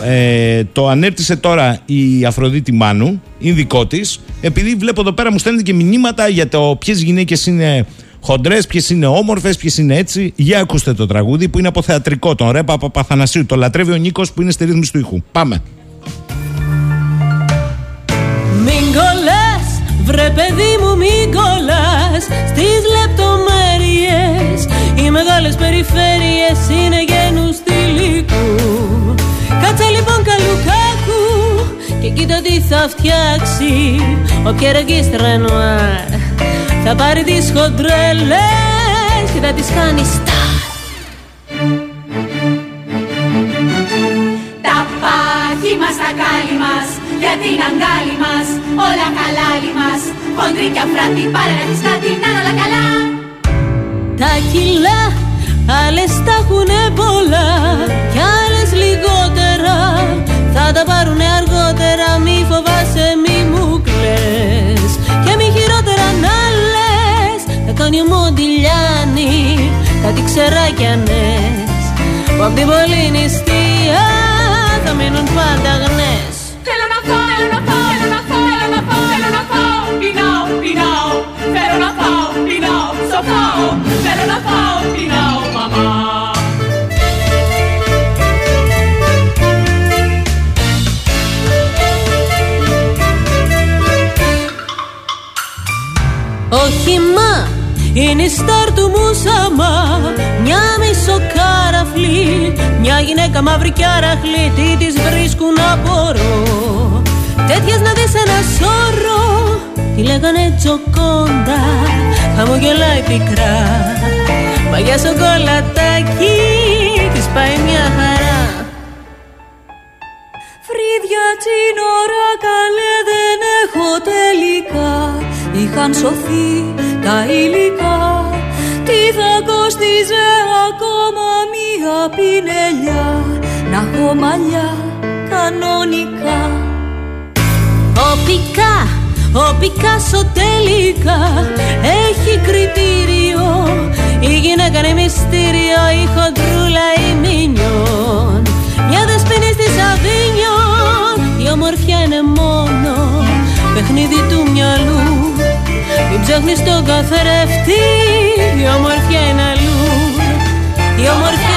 ε, το ανέπτυσε τώρα η Αφροδίτη Μάνου, είναι δικό της, επειδή βλέπω εδώ πέρα μου στέλνετε και μηνύματα για το ποιες γυναίκες είναι χοντρές, ποιες είναι όμορφες, ποιες είναι έτσι. Για ακούστε το τραγούδι που είναι από θεατρικό, τον Ρέπα Παπαθανασίου. Το λατρεύει ο Νίκος που είναι στη ρύθμιση του ήχου. Πάμε. Βρε παιδί μου μην κολλάς Στις λεπτομέρειες. Οι μεγάλες περιφέρειες είναι γένους θηλυκού. Κάτσε λοιπόν καλουκάκου Και κοίτα τι θα φτιάξει. Ο Πιερεγκής Τρενουάρ Θα πάρει τις χοντρέλες Και θα τις κάνει στάρ Τα πάχη μας, τα κάλλη μας Για την αγκάλι μας Όλα καλάλι μας. Χοντρή και αφράτη πάρε να της κάτι να όλα καλά. Τα κιλά Άλλες τα έχουνε πολλά. Κι άλλες λιγότερα Θα τα πάρουνε αργότερα. Μη φοβάσαι μη μου κλαις. Και μη χειρότερα να λες. Θα κάνει ο Μοντιλιάνη Κάτι ξεράκιανες Που απ' την πολλή νηστεία Θα μείνουν πάντα γνές μια γυναίκα μαύρη κι αραχλή Τι της βρίσκουν να μπορώ. Τέτοιες να δεις ένα σώρο Τη λέγανε τζοκόντα, χαμογελάει πικρά. Μα για σοκολατάκι της πάει μια χαρά. Φρύδια τσίνορα καλέ δεν έχω τελικά. Είχαν σωθεί τα υλικά. Τι θα κόστιζε ακόμα μία πινελιά Να έχω μαλλιά κανονικά. Ο Πικά, ο Πικάσο τελικά Έχει κριτήριο. Η γυναίκα είναι μυστήριο Η χοντρούλα η μινιόν Μια δεσποινή στη Σαβίνιον Η ομορφιά είναι μόνο Παιχνίδι του μυαλού. Μην ψάχνεις τον καθρέφτη Η ομορφιά είναι αλλού. Η ομορφιά είναι μόνο παιχνίδι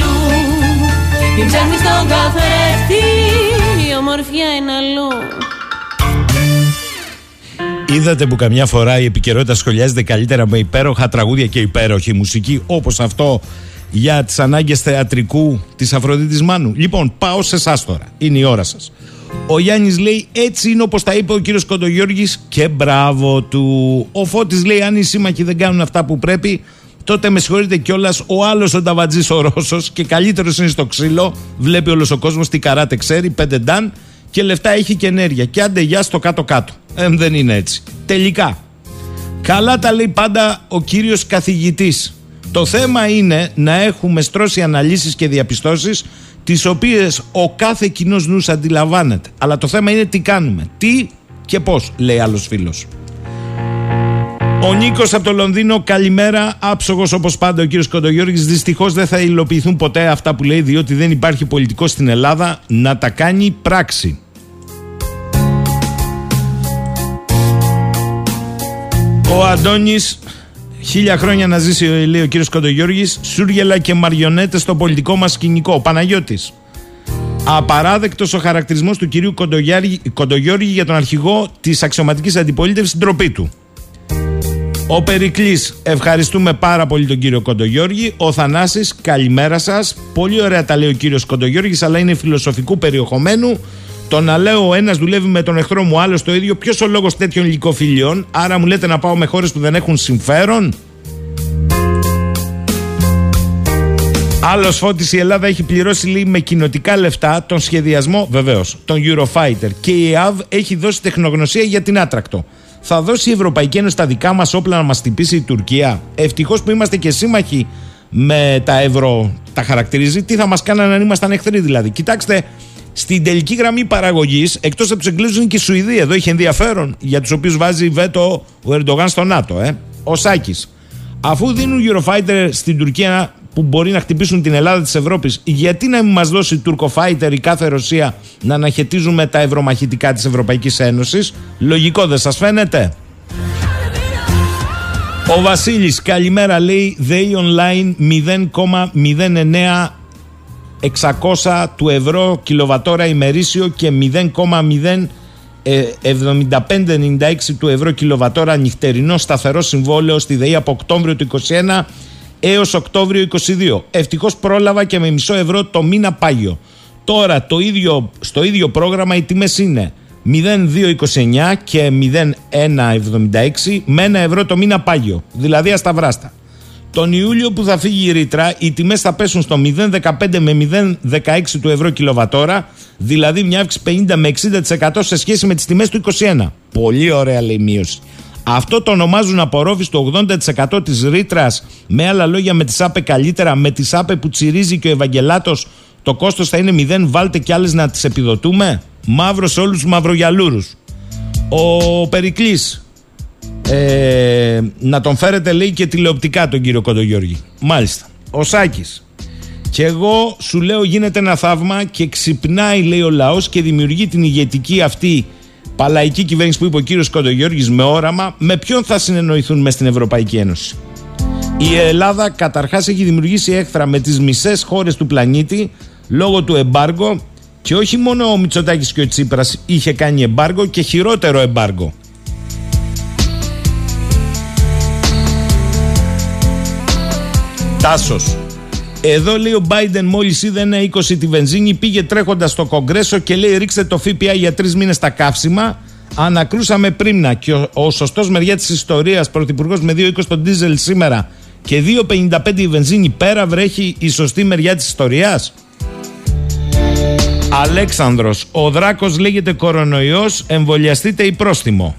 του μυαλού Μην ψάχνεις τον καθρέφτη Η ομορφιά είναι αλλού Είδατε που καμιά φορά η επικαιρότητα σχολιάζεται καλύτερα με υπέροχα τραγούδια και υπέροχη μουσική όπως αυτό για τις ανάγκες θεατρικού της Αφροδίτης Μάνου. Λοιπόν, πάω σε εσάς τώρα. Είναι η ώρα σας. Ο Γιάννης λέει έτσι είναι όπως τα είπε ο κύριος Κοντογιώργης και μπράβο του. Ο Φώτης λέει αν οι σύμμαχοι δεν κάνουν αυτά που πρέπει, τότε με συγχωρείτε κιόλας ο άλλος ο Νταβατζή ο Ρώσος και καλύτερος είναι στο ξύλο. Βλέπει όλος ο κόσμος τι καράτε ξέρει, πέντε ντάν και λεφτά έχει και ενέργεια. Και άντε γεια στο κάτω-κάτω. Ε, δεν είναι έτσι. Τελικά. Καλά τα λέει πάντα ο κύριος καθηγητής. Το θέμα είναι να έχουμε στρώσει αναλύσεις και διαπιστώσεις τις οποίες ο κάθε κοινός νους αντιλαμβάνεται. Αλλά το θέμα είναι τι κάνουμε, τι και πώς, λέει άλλος φίλος. Ο Νίκος από το Λονδίνο, καλημέρα. Άψογος όπως πάντα ο κύριος Κοντογιώργης. Δυστυχώς δεν θα υλοποιηθούν ποτέ αυτά που λέει, διότι δεν υπάρχει πολιτικό στην Ελλάδα να τα κάνει πράξη. Ο Αντώνης Χίλια χρόνια να ζήσει, λέει ο κύριος Κοντογιώργης, σούργελα και μαριονέτες στο πολιτικό μας σκηνικό. Ο Παναγιώτης. Απαράδεκτος ο χαρακτηρισμός του κυρίου Κοντογιώργη για τον αρχηγό της αξιωματικής αντιπολίτευσης, ντροπή του. Ο Περικλής, ευχαριστούμε πάρα πολύ τον κύριο Κοντογιώργη. Ο Θανάσης, καλημέρα σας. Πολύ ωραία τα λέει ο κύριος Κοντογιώργης, αλλά είναι φιλοσοφικού περιεχομένου. Το να λέω ο ένας δουλεύει με τον εχθρό μου, άλλος το ίδιο. Ποιος ο λόγος τέτοιων υλικοφιλιών. Άρα μου λέτε να πάω με χώρες που δεν έχουν συμφέρον; Άλλος φώτης η Ελλάδα έχει πληρώσει λέει, με κοινοτικά λεφτά τον σχεδιασμό, βεβαίως, τον Eurofighter. Και η ΕΑΒ έχει δώσει τεχνογνωσία για την άτρακτο. Θα δώσει η Ευρωπαϊκή Ένωση τα δικά μας όπλα να μας τυπήσει η Τουρκία. Ευτυχώς που είμαστε και σύμμαχοι με τα ευρώ, τα χαρακτηρίζει. Τι θα μας κάνανε αν ήμασταν εχθροί δηλαδή. Κοιτάξτε, στην τελική γραμμή παραγωγής, εκτός από τους Εγγλέζους, είναι και η Σουηδία. Εδώ έχει ενδιαφέρον για τους οποίους βάζει βέτο ο Ερντογάν στο ΝΑΤΟ. Ε. Ο Σάκης. Αφού δίνουν Eurofighter στην Τουρκία που μπορεί να χτυπήσουν την Ελλάδα της Ευρώπης, γιατί να μην μας δώσει Τουρκοφάιτερ η κάθε Ρωσία να αναχαιτίζουμε τα ευρωμαχητικά της Ευρωπαϊκής Ένωσης; Λογικό δεν σας φαίνεται; Ο Βασίλης, καλημέρα, λέει ΔΕΗ online 0,09 600 του ευρώ κιλοβατόρα ημερήσιο και 0,07596 του ευρώ κιλοβατόρα νυχτερινό σταθερό συμβόλαιο στη ΔΕΗ από Οκτώβριο του 2021 έως Οκτώβριο 22. Ευτυχώς πρόλαβα και με μισό ευρώ το μήνα πάγιο. Τώρα το ίδιο, στο ίδιο πρόγραμμα οι τιμές είναι 0,229 και 0,176 με ένα ευρώ το μήνα πάγιο. Δηλαδή ασταυράστα. Τον Ιούλιο που θα φύγει η ρήτρα, οι τιμές θα πέσουν στο 0,15 με 0,16 του ευρώ κιλοβατόρα, δηλαδή μια αύξηση 50 με 60% σε σχέση με τις τιμές του 21. Πολύ ωραία λέει μείωση. Αυτό το ονομάζουν απορρόφηση του 80% της ρήτρας. Με άλλα λόγια, με τη ΣΑΠΕ καλύτερα, με τη ΣΑΠΕ που τσιρίζει και ο Ευαγγελάτος, το κόστος θα είναι 0. Βάλτε κι άλλες να τις επιδοτούμε. Μαύρος σε όλους τους μαυρογιαλούρους. Ο Περικλής, ε, να τον φέρετε λέει και τηλεοπτικά τον κύριο Κοντογιώργη. Μάλιστα. Ο Σάκης. Και εγώ σου λέω γίνεται ένα θαύμα και ξυπνάει λέει ο λαός και δημιουργεί την ηγετική αυτή παλαϊκή κυβέρνηση που είπε ο κύριος Κοντογιώργης με όραμα, με ποιον θα συνεννοηθούν μες στην Ευρωπαϊκή Ένωση. Η Ελλάδα καταρχάς έχει δημιουργήσει έχθρα με τις μισές χώρες του πλανήτη λόγω του εμπάργου και όχι μόνο ο Μητσοτάκης και ο Τσίπρας είχε κάνει εμπάργο και χειρότερο εμπάργο. Τάσος. Εδώ λέει ο Biden μόλις είδε ένα 20 τη βενζίνη, πήγε τρέχοντας στο Κογκρέσο και λέει ρίξτε το ΦΠΑ για τρεις μήνες στα καύσιμα. Ανακρούσαμε πρίμνα και ο, ο σωστός μεριά της ιστορίας, πρωθυπουργός με 2,20 το ντίζελ σήμερα και 2,55 η βενζίνη πέρα βρέχει η σωστή μεριά της ιστορίας. Αλέξανδρος, ο Δράκος λέγεται κορονοϊός, εμβολιαστείτε ή πρόστιμο.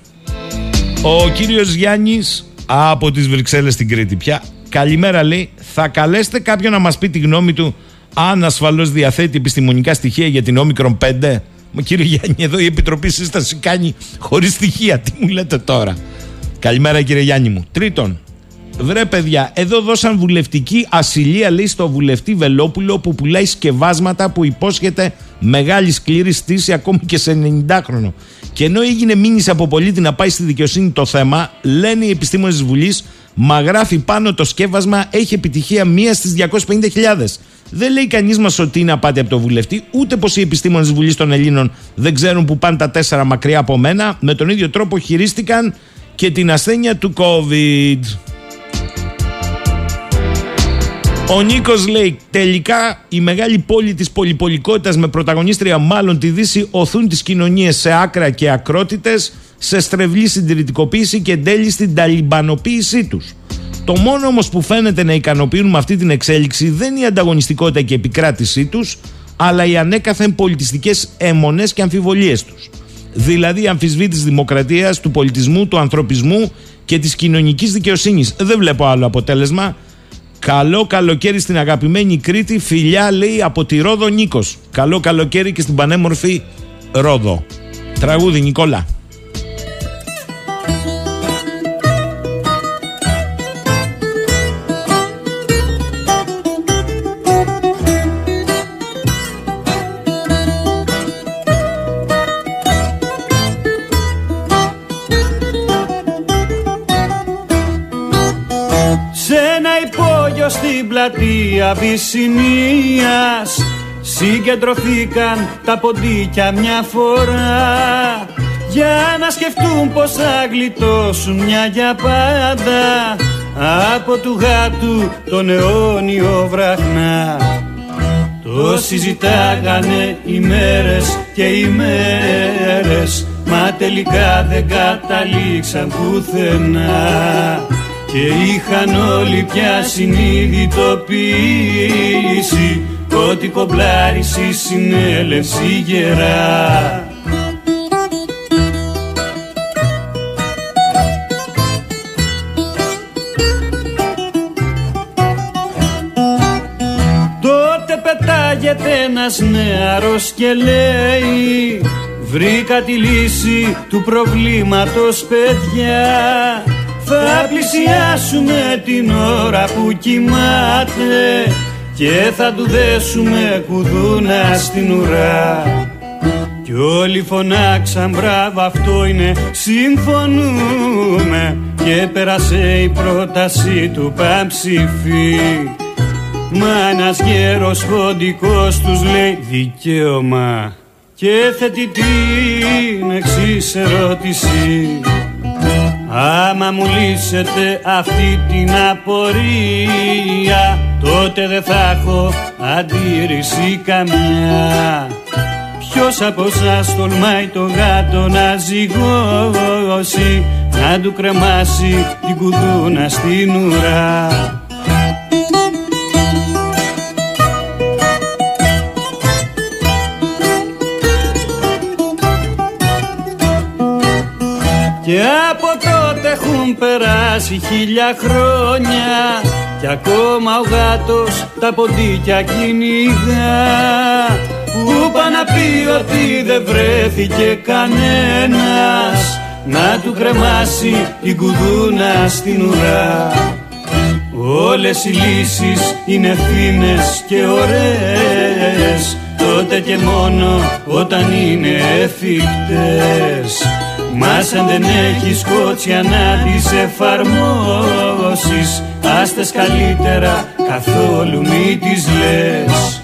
Ο κύριος Γιάννης από τις Βρυξέλλες στην Κρήτη πια Καλημέρα λέει, θα καλέσετε κάποιον να μας πει τη γνώμη του αν ασφαλώς διαθέτει επιστημονικά στοιχεία για την όμικρον 5. Μα κύριε Γιάννη, εδώ η Επιτροπή Σύστασης κάνει χωρίς στοιχεία. Τι μου λέτε τώρα; Καλημέρα κύριε Γιάννη μου. Τρίτον, βρε παιδιά, εδώ δώσαν βουλευτική ασυλία λέει στο βουλευτή Βελόπουλο που πουλάει σκευάσματα που υπόσχεται μεγάλη σκληρή στήση ακόμη και σε 90 χρόνο. Και ενώ έγινε μήνυση από πολίτη να πάει στη δικαιοσύνη το θέμα, λένε οι επιστήμονες της Βουλής, μα γράφει πάνω το σκεύασμα έχει επιτυχία μία στις 250.000. Δεν λέει κανείς μας ότι είναι απάτη από το βουλευτή, ούτε πως οι επιστήμονες της Βουλής των Ελλήνων δεν ξέρουν που πάνε τα τέσσερα μακριά από μένα. Με τον ίδιο τρόπο χειρίστηκαν και την ασθένεια του COVID. Ο Νίκος λέει: Τελικά η μεγάλη πόλη της πολυπολικότητας με πρωταγωνίστρια μάλλον τη Δύση οθούν τις κοινωνίες σε άκρα και ακρότητες, σε στρεβλή συντηρητικοποίηση και εν τέλει στην ταλιμπανοποίησή τους. Το μόνο όμως που φαίνεται να ικανοποιούν με αυτή την εξέλιξη δεν είναι η ανταγωνιστικότητα και η επικράτησή τους, αλλά οι ανέκαθεν πολιτιστικές αιμονές και αμφιβολίες τους. Δηλαδή η αμφισβήτηση δημοκρατίας, του πολιτισμού, του ανθρωπισμού και της κοινωνικής δικαιοσύνης. Δεν βλέπω άλλο αποτέλεσμα Καλό καλοκαίρι στην αγαπημένη Κρήτη. Φιλιά λέει από τη Ρόδο Νίκος. Καλό καλοκαίρι και στην πανέμορφη Ρόδο. Τραγούδι Νικόλα. Στην πλατεία Βυσσινίας. Συγκεντρωθήκαν τα ποντίκια μια φορά. Για να σκεφτούν πως θα γλιτώσουν μια για πάντα Από του γάτου τον αιώνιο βραχνά. Το συζητάγανε ημέρες και ημέρες Μα τελικά δεν καταλήξαν πουθενά και είχαν όλοι πια συνειδητοποίηση ότι κομπλάρεις η συνέλευση γερά. Τότε πετάγεται ένας νεαρός και λέει Βρήκα τη λύση του προβλήματος παιδιά Θα πλησιάσουμε την ώρα που κοιμάται Και θα του δέσουμε κουδούνα στην ουρά. Κι όλοι φωνάξαν μπράβο αυτό είναι συμφωνούμε Και πέρασε η πρόταση του Παμψηφί. Μα ένας γέρος χοντικός τους λέει δικαίωμα και θέτει την εξής ερώτηση Άμα μου λύσετε αυτή την απορία τότε δεν θα έχω αντίρρηση καμιά Ποιος από σας τολμάει το γάτο να ζυγώσει να του κρεμάσει την κουδούνα στην ουρά. Και από τότε έχουν περάσει χίλια χρόνια Κι ακόμα ο γάτος τα ποντίκια κυνηγά. Που πά να πει ότι δεν βρέθηκε κανένας Να του κρεμάσει την κουδούνα στην ουρά. Όλες οι λύσεις είναι φίνες και ωραίες Τότε και μόνο όταν είναι εφικτές Μας αν δεν έχεις κότσια να τις εφαρμόσεις Άστες καλύτερα καθόλου μη τις λες.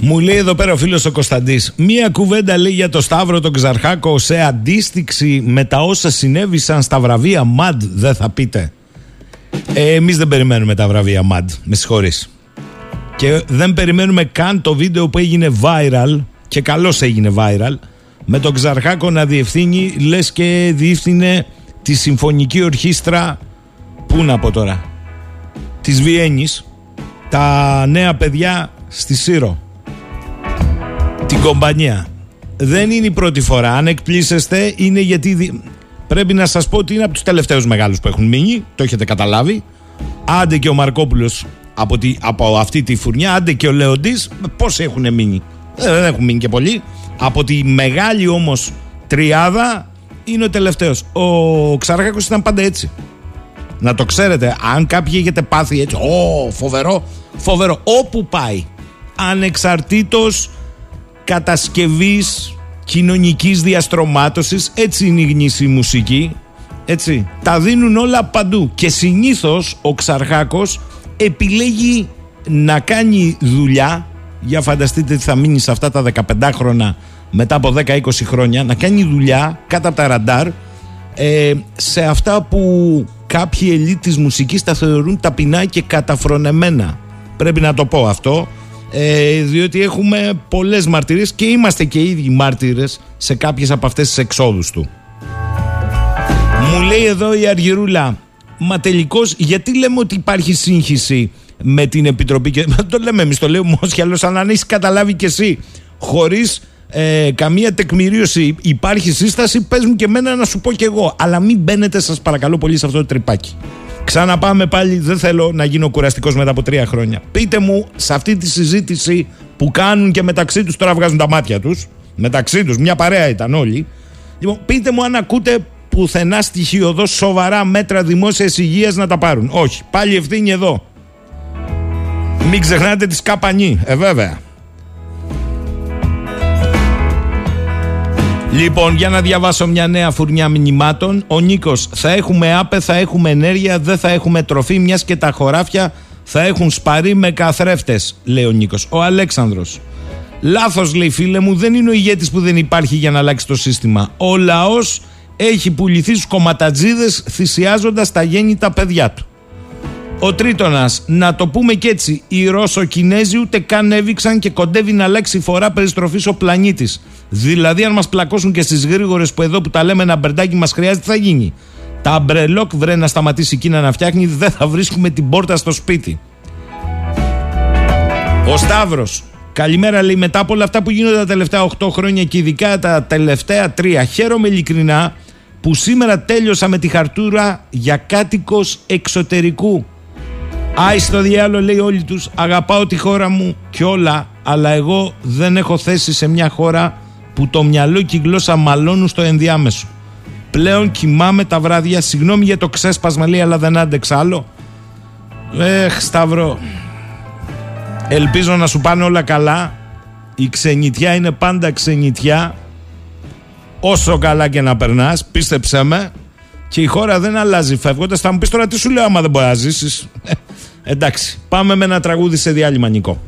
Μου λέει εδώ πέρα ο φίλος ο Κωνσταντής Μία κουβέντα λέει για το Σταύρο τον Ξαρχάκο Σε αντίστοιξη με τα όσα συνέβησαν στα βραβεία ΜΑΝΤ Δεν θα πείτε. Ε, Εμείς δεν περιμένουμε τα βραβεία ΜΑΝΤ Με συγχωρείς. Και δεν περιμένουμε καν το βίντεο που έγινε viral και καλώς έγινε viral με τον Ξαρχάκο να διευθύνει λες και διεύθυνε τη συμφωνική ορχήστρα. Πού να πω τώρα; Της Βιέννης. Τα νέα παιδιά στη Σύρο. Την κομπανία. Δεν είναι η πρώτη φορά. Αν εκπλήσεστε είναι γιατί πρέπει να σας πω ότι είναι από τους τελευταίους μεγάλους που έχουν μείνει. Το έχετε καταλάβει. Άντε και ο Μαρκόπουλος από, τη, από αυτή τη φουρνιά, άντε και ο Λεοντής, πόσοι έχουν μείνει; Ε, δεν έχουν μείνει και πολλοί. Από τη μεγάλη όμως τριάδα είναι ο τελευταίος. Ο Ξαρχάκος ήταν πάντα έτσι. Να το ξέρετε, αν κάποιοι έχετε πάθει έτσι, ω, φοβερό, φοβερό, όπου πάει, ανεξαρτήτως κατασκευής κοινωνικής διαστρωμάτωσης, έτσι είναι η γνήση μουσική, έτσι, τα δίνουν όλα παντού και συνήθως ο Ξαρχάκος επιλέγει να κάνει δουλειά για φανταστείτε τι θα μείνει σε αυτά τα 15 χρόνια μετά από 10-20 χρόνια να κάνει δουλειά κάτω από τα ραντάρ ε, σε αυτά που κάποιοι ελίτ της μουσικής τα θεωρούν ταπεινά και καταφρονεμένα. Πρέπει να το πω αυτό ε, διότι έχουμε πολλές μαρτυρίες και είμαστε και οι ίδιοι μάρτυρες σε κάποιες από αυτές τις εξόδους του. Μου λέει εδώ η Αργυρούλα Μα τελικώς, γιατί λέμε ότι υπάρχει σύγχυση με την Επιτροπή. Και το λέμε εμείς, το λέμε όμω αν αν έχεις καταλάβει κι εσύ, χωρίς ε, καμία τεκμηρίωση υπάρχει σύσταση, πες μου και εμένα να σου πω κι εγώ. Αλλά μην μπαίνετε, σας παρακαλώ πολύ, σε αυτό το τρυπάκι. Ξαναπάμε πάλι, δεν θέλω να γίνω κουραστικός μετά από τρία χρόνια. Πείτε μου σε αυτή τη συζήτηση που κάνουν και μεταξύ τους τώρα βγάζουν τα μάτια τους. Μεταξύ τους, μια παρέα ήταν όλοι. Λοιπόν, πείτε μου αν ακούτε πουθενά στοιχειοδός σοβαρά μέτρα δημόσιας υγείας να τα πάρουν. Όχι. Πάλι ευθύνη εδώ. Μην ξεχνάτε τη σκαπανή. Ε, βέβαια. Λοιπόν, για να διαβάσω μια νέα φουρνιά μηνυμάτων. Ο Νίκος, θα έχουμε άπε, θα έχουμε ενέργεια, δεν θα έχουμε τροφή, μιας και τα χωράφια θα έχουν σπαρεί με καθρέφτες, λέει ο Νίκος. Ο Αλέξανδρος. Λάθος, λέει φίλε μου, δεν είναι ο ηγέτης που δεν υπάρχει για να αλλάξει το σύστημα. Ο λαός έχει πουληθεί στους κομματατζίδες θυσιάζοντας τα γέννητα παιδιά του. Ο τρίτονας, να το πούμε και έτσι, οι Ρώσο-Κινέζοι ούτε καν έβηξαν και κοντεύει να αλλάξει φορά περιστροφή ο πλανήτης. Δηλαδή, αν μας πλακώσουν και στις γρήγορες που εδώ που τα λέμε ένα μπερντάκι μας χρειάζεται, θα γίνει; Τα αμπρελόκ βρε να σταματήσει εκείνα να φτιάχνει, δεν θα βρίσκουμε την πόρτα στο σπίτι. Ο Σταύρος. Καλημέρα, λέει. Μετά από όλα αυτά που γίνονται τα τελευταία 8 χρόνια και ειδικά τα τελευταία 3, χαίρομαι ειλικρινά που σήμερα τέλειωσα με τη χαρτούρα για κάτοικος εξωτερικού. Άι στο διάλογο λέει όλοι τους αγαπάω τη χώρα μου και όλα αλλά εγώ δεν έχω θέση σε μια χώρα που το μυαλό και η γλώσσα μαλώνουν στο ενδιάμεσο. Πλέον κοιμάμαι τα βράδια, συγγνώμη για το ξέσπασμα λέει αλλά δεν άντεξα άλλο. Έχ Σταύρο, ελπίζω να σου πάνε όλα καλά. Η ξενιτιά είναι πάντα ξενιτιά. Όσο καλά και να περνάς, πίστεψέ με. Και η χώρα δεν αλλάζει φεύγοντας. Θα μου πεις τώρα τι σου λέω, άμα δεν μπορείς να ζήσεις. Εντάξει, πάμε με ένα τραγούδι σε διάλειμμα, Νικό.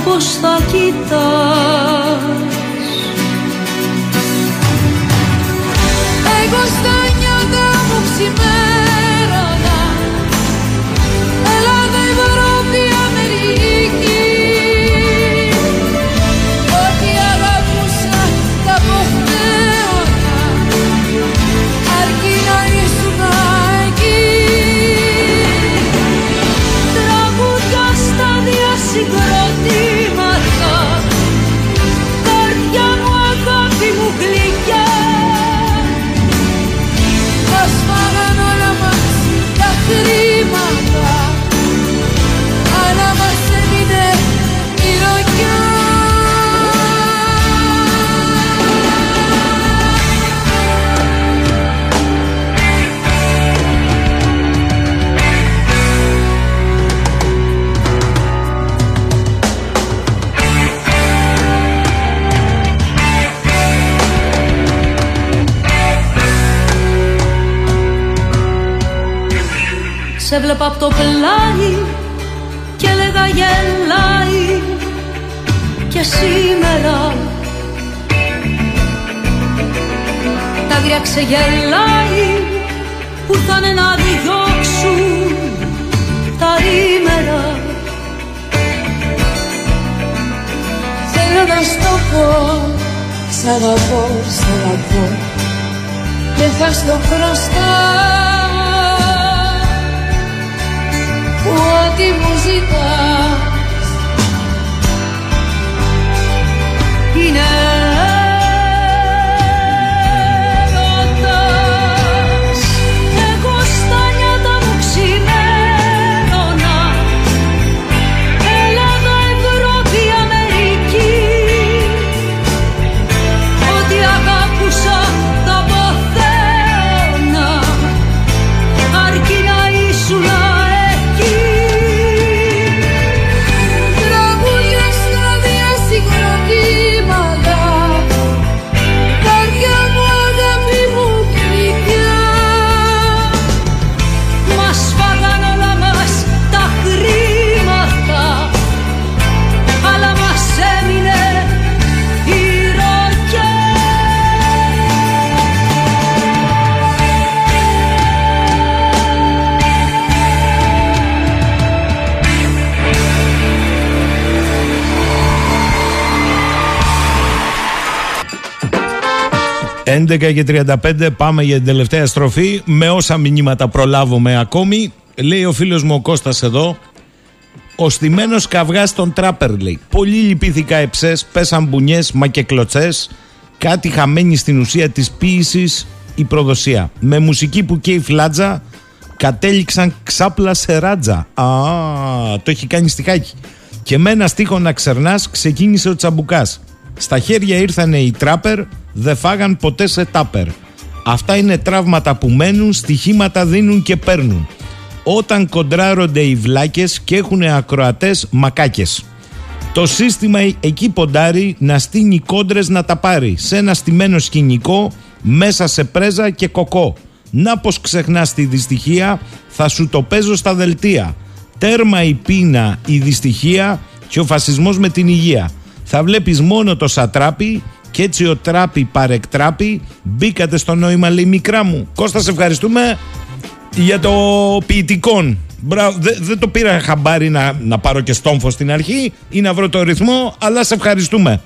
Όπως θα κοιτάς. Εγώ στα νιάτα μου ξημέρωνα Σε βλέπα από το πλάι και έλεγα γελάει. Και σήμερα τα άγρια ξεγελάει. Που ήρθανε να διώξουν τα ήμερα Θέλω να σου το πω Σ' αγαπώ, σ' αγαπώ. Και θα στο χρωστάω Που ό,τι μου 11 και 35 πάμε για την τελευταία στροφή με όσα μηνύματα προλάβουμε ακόμη. Λέει ο φίλος μου ο Κώστας εδώ ο στημένος καυγάς των τράπερ λέει. Πολύ λυπήθηκα εψές, πέσαν μπουνιές, μα και κλωτσές. Κάτι χαμένη στην ουσία της ποίηση η προδοσία. Με μουσική που καίει φλάτζα, κατέληξαν ξάπλα σε ράτζα. Α, το έχει κάνει στιχάκι. Και με ένα στίχο να ξερνάς, ξεκίνησε ο τσαμπουκάς. Στα χέρια ήρθανε οι τράπερ, δεν φάγαν ποτέ σε τάπερ. Αυτά είναι τραύματα που μένουν, στοιχήματα δίνουν και παίρνουν όταν κοντράρονται οι βλάκες και έχουν ακροατές μακάκες. Το σύστημα εκεί ποντάρει να στείνει κόντρες να τα πάρει σε ένα στημένο σκηνικό μέσα σε πρέζα και κοκό. Να πως ξεχνάς τη δυστυχία θα σου το παίζω στα δελτία. Τέρμα η πείνα, η δυστυχία και ο φασισμός με την υγεία. Θα βλέπεις μόνο το σατράπι και έτσι ο τράπι παρεκτράπι μπήκατε στο νόημα λέει μικρά μου. Κώστα σε ευχαριστούμε για το ποιητικό. Δεν το πήρα χαμπάρι να, να πάρω και στόμφο στην αρχή ή να βρω το ρυθμό, αλλά σε ευχαριστούμε.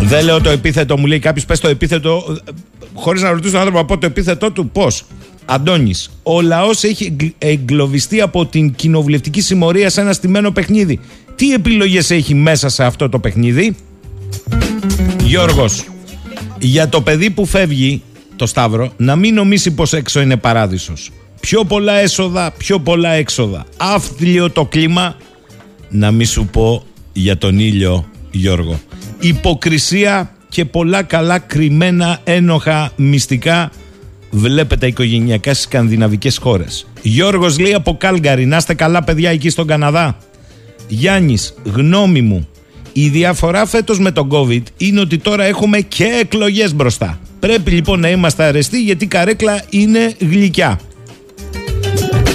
Δεν λέω το επίθετο, μου λέει κάποιος, πες το επίθετο, χωρίς να ρωτήσω τον άνθρωπο από το επίθετό του, πώς; Αντώνης, ο λαός έχει εγκλωβιστεί από την κοινοβουλευτική συμμορία σε ένα στημένο παιχνίδι. Τι επιλογές έχει μέσα σε αυτό το παιχνίδι, Γιώργος, για το παιδί που φεύγει το Σταύρο να μην νομίσει πως έξω είναι παράδεισος. Πιο πολλά έσοδα, πιο πολλά έξοδα. Αύθλιο το κλίμα, να μην σου πω για τον ήλιο Γιώργο. Υποκρισία και πολλά καλά κρυμμένα ένοχα μυστικά βλέπετε οικογενειακά στις σκανδιναβικές χώρες. Γιώργος λέει από Κάλγαρη, να είστε καλά παιδιά εκεί στον Καναδά. Γιάννης, γνώμη μου, η διαφορά φέτος με τον COVID είναι ότι τώρα έχουμε και εκλογές μπροστά. Πρέπει λοιπόν να είμαστε αρεστοί γιατί η καρέκλα είναι γλυκιά.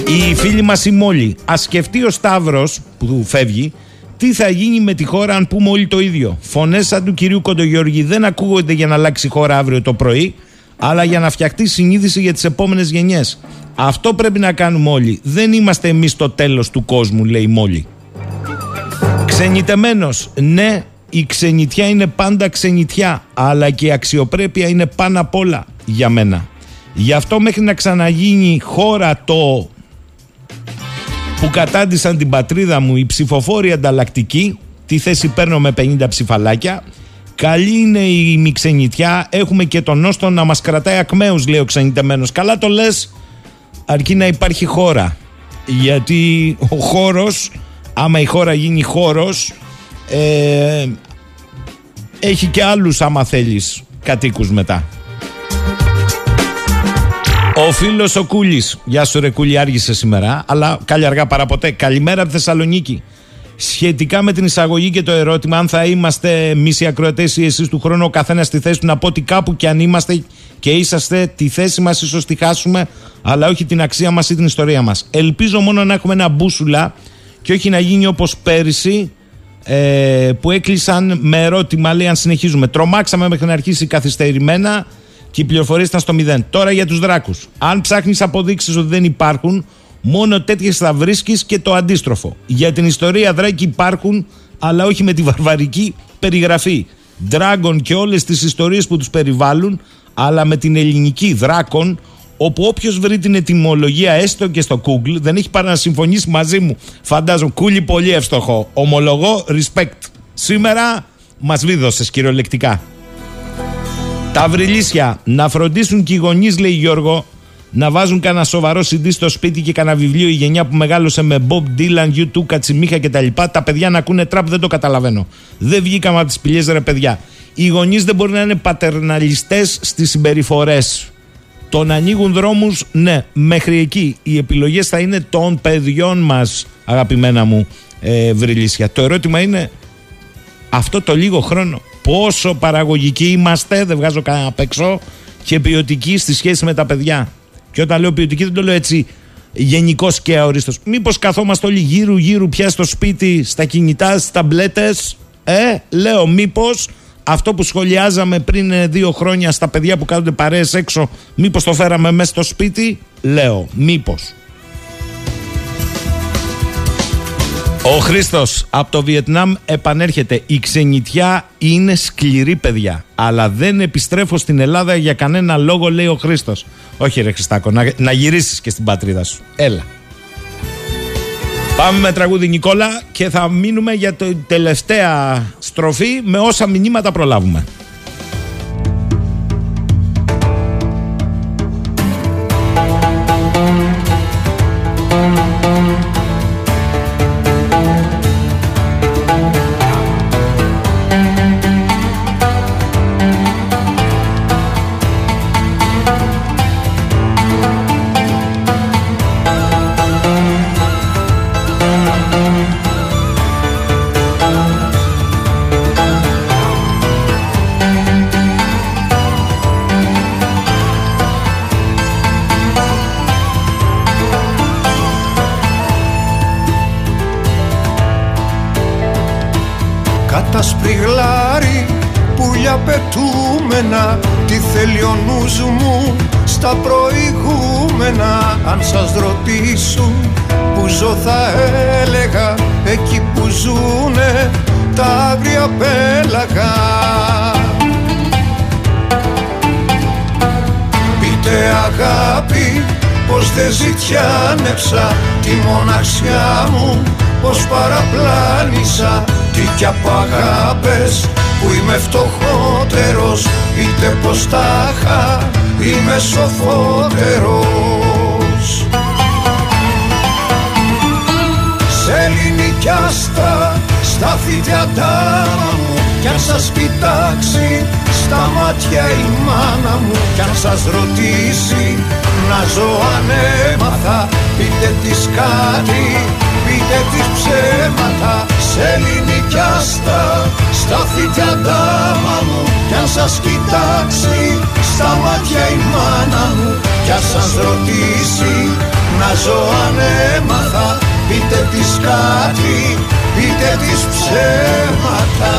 Η φίλη μας η Μόλι, ας σκεφτεί ο Σταύρος που φεύγει, τι θα γίνει με τη χώρα αν πούμε όλοι το ίδιο. Φωνές σαν του κυρίου Κοντογιώργη δεν ακούγονται για να αλλάξει η χώρα αύριο το πρωί, αλλά για να φτιαχτεί συνείδηση για τις επόμενες γενιές. Αυτό πρέπει να κάνουμε όλοι. Δεν είμαστε εμείς το τέλος του κόσμου, λέει η Μόλι. Ξενιτεμένος, ναι, η ξενιτιά είναι πάντα ξενιτιά, αλλά και η αξιοπρέπεια είναι πάνω απ' όλα για μένα. Γι' αυτό μέχρι να ξαναγίνει χώρα το που κατάντησαν την πατρίδα μου οι ψηφοφόροι ανταλλακτικοί, τη θέση παίρνω με 50 ψηφαλάκια, καλή είναι η μη ξενιτιά, έχουμε και τον νόστο να μας κρατάει ακμαίους λέει ο ξενιτεμένος. Καλά το λες, αρκεί να υπάρχει χώρα. Γιατί ο χώρος, άμα η χώρα γίνει χώρος, ε, έχει και άλλους άμα θέλεις κατοίκους μετά. Ο φίλος ο Κούλης. Γεια σου, ρε Κούλη, άργησες σήμερα. Αλλά καλή αργά παραποτέ. Καλημέρα από Θεσσαλονίκη. Σχετικά με την εισαγωγή και το ερώτημα, αν θα είμαστε εμείς οι ακροατές ή εσείς του χρόνου, ο καθένας στη θέση του να πω ότι κάπου και αν είμαστε και είσαστε, τη θέση μας ίσως τη χάσουμε, αλλά όχι την αξία μας ή την ιστορία μας. Ελπίζω μόνο να έχουμε ένα μπούσουλα και όχι να γίνει όπως πέρυσι ε, που έκλεισαν με ερώτημα, λέει αν συνεχίζουμε. Τρομάξαμε μέχρι να αρχίσει καθυστερημένα και οι πληροφορίες ήταν στο μηδέν. Τώρα για τους δράκους. Αν ψάχνεις αποδείξεις ότι δεν υπάρχουν, μόνο τέτοιες θα βρίσκεις και το αντίστροφο. Για την ιστορία δράκοι υπάρχουν, αλλά όχι με τη βαρβαρική περιγραφή. Dragon και όλες τις ιστορίες που τους περιβάλλουν, αλλά με την ελληνική δράκων, όπου όποιος βρει την ετοιμολογία έστω και στο Google δεν έχει παρά να συμφωνήσει μαζί μου. Φαντάζομαι, κούλι πολύ εύστοχο. Ομολογώ, respect. Σήμερα μας βίδωσες κυριολεκτικά. Τα βρυλίσια να φροντίσουν και οι γονείς, λέει Γιώργο, να βάζουν κανένα σοβαρό CD στο σπίτι και κανένα βιβλίο. Η γενιά που μεγάλωσε με Bob Dylan, YouTube, Κατσιμίχα κτλ. Τα παιδιά να ακούνε τραπ, δεν το καταλαβαίνω. Δεν βγήκαμε από τις πηγέ, ρε παιδιά. Οι γονείς δεν μπορεί να είναι πατερναλιστές στις συμπεριφορές. Το να ανοίγουν δρόμους, ναι, μέχρι εκεί. Οι επιλογές θα είναι των παιδιών μας, αγαπημένα μου ε, βρυλίσια. Το ερώτημα είναι αυτό το λίγο χρόνο πόσο παραγωγικοί είμαστε, δεν βγάζω κανένα απ' έξω, και ποιοτικοί στη σχέση με τα παιδιά. Και όταν λέω ποιοτική, δεν το λέω έτσι γενικός και αορίστος. Μήπως καθόμαστε όλοι γύρω-γύρω πια στο σπίτι, στα κινητά, στις ταμπλέτες; Ε, λέω, μήπως αυτό που σχολιάζαμε πριν ε, δύο χρόνια στα παιδιά που κάνονται παρέες έξω, μήπως το φέραμε μέσα στο σπίτι; Λέω, μήπως. Ο Χρήστος από το Βιετνάμ επανέρχεται. Η ξενιτιά είναι σκληρή, παιδιά. Αλλά δεν επιστρέφω στην Ελλάδα για κανένα λόγο, λέει ο Χρήστος. Όχι, ρε Χριστάκο, να, να γυρίσεις και στην πατρίδα σου. Έλα. Πάμε με τραγούδι Νικόλα και θα μείνουμε για την τελευταία στροφή με όσα μηνύματα προλάβουμε. Ζητιάνεψα τη μοναξιά μου πως παραπλάνησα. Τι κι από αγάπες που είμαι φτωχότερος είτε πως τάχα είμαι σοφότερος. Σε ελληνική άστρα στάθηκε αντάμα μου κι αν σας κοιτάξει στα μάτια η μάνα μου. Κι αν σας ρωτήσει να ζω αν έμαθα πείτε της κάτι πείτε της ψέματα. Σε ελληνική άστα στάθηκε αντάμα μου. Κι αν σας κοιτάξει στα μάτια η μάνα μου. Κι αν σας ρωτήσει να ζω αν έμαθα πείτε της κάτι πείτε της ψέματα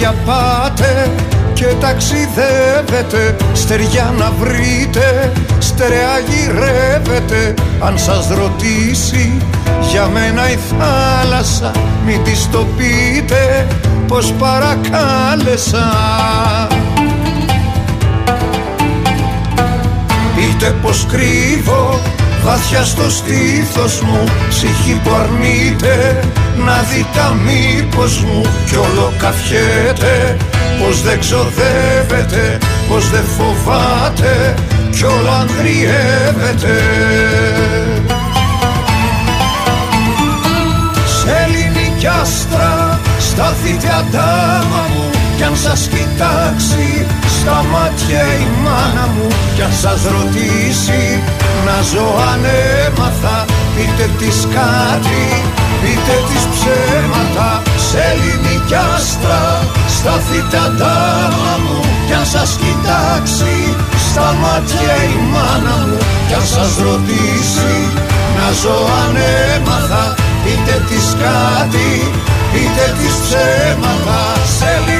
Καράβια πάτε και ταξιδεύετε Στεριά να βρείτε, στερεά γυρεύετε. Αν σας ρωτήσει για μένα η θάλασσα Μην της το πείτε πως παρακάλεσα Πείτε πως κρύβω Βαθιά στο στήθος μου ψυχή που αρνείται Να δει τα μήπως μου. Κι όλο καφιέται Πως δεν ξοδεύεται, πως δεν φοβάται Κι όλο ανδριεύεται Σε ελληνική άστρα στάθητε αντάμα μου κι αν σας κοιτάξει στα μάτια η μάνα μου Κι αν σας ρωτήσει να ζω αν έμαθα Πείτε της κάτι, πείτε της ψέματα Σε ελληνική άστρα σταθείτε αντάμα μου Κι αν σας κοιτάξει στα μάτια η μάνα μου Κι αν σας ρωτήσει να ζω αν έμαθα Πείτε της κάτι, πείτε της ψέματα Σε ελληνική άστρα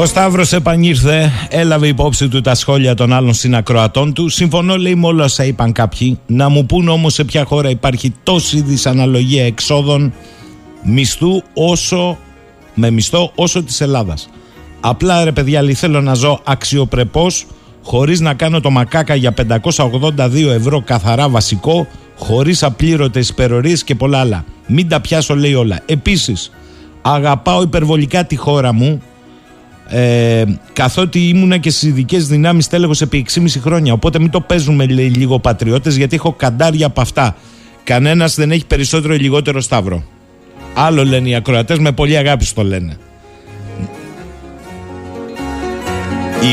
Ο Σταύρος επανήρθε, έλαβε υπόψη του τα σχόλια των άλλων συνακροατών του. Συμφωνώ, λέει, με όλα όσα είπαν κάποιοι. Να μου πούν όμως σε ποια χώρα υπάρχει τόση δυσαναλογία εξόδων μισθού όσο με μισθό όσο της Ελλάδας. Απλά ρε παιδιά, λέει, θέλω να ζω αξιοπρεπώς, χωρίς να κάνω το μακάκα για 582 ευρώ καθαρά βασικό, χωρίς απλήρωτες υπερορίες και πολλά άλλα. Μην τα πιάσω, λέει όλα. Επίσης, αγαπάω υπερβολικά τη χώρα μου, ε, καθότι ήμουνα και στις ειδικές δυνάμεις τέλεχος επί 6,5 χρόνια. Οπότε μην το παίζουμε λέει, λίγο πατριώτες, γιατί έχω καντάρια από αυτά. Κανένας δεν έχει περισσότερο ή λιγότερο σταύρο. Άλλο λένε οι ακροατές, με πολύ αγάπη το λένε.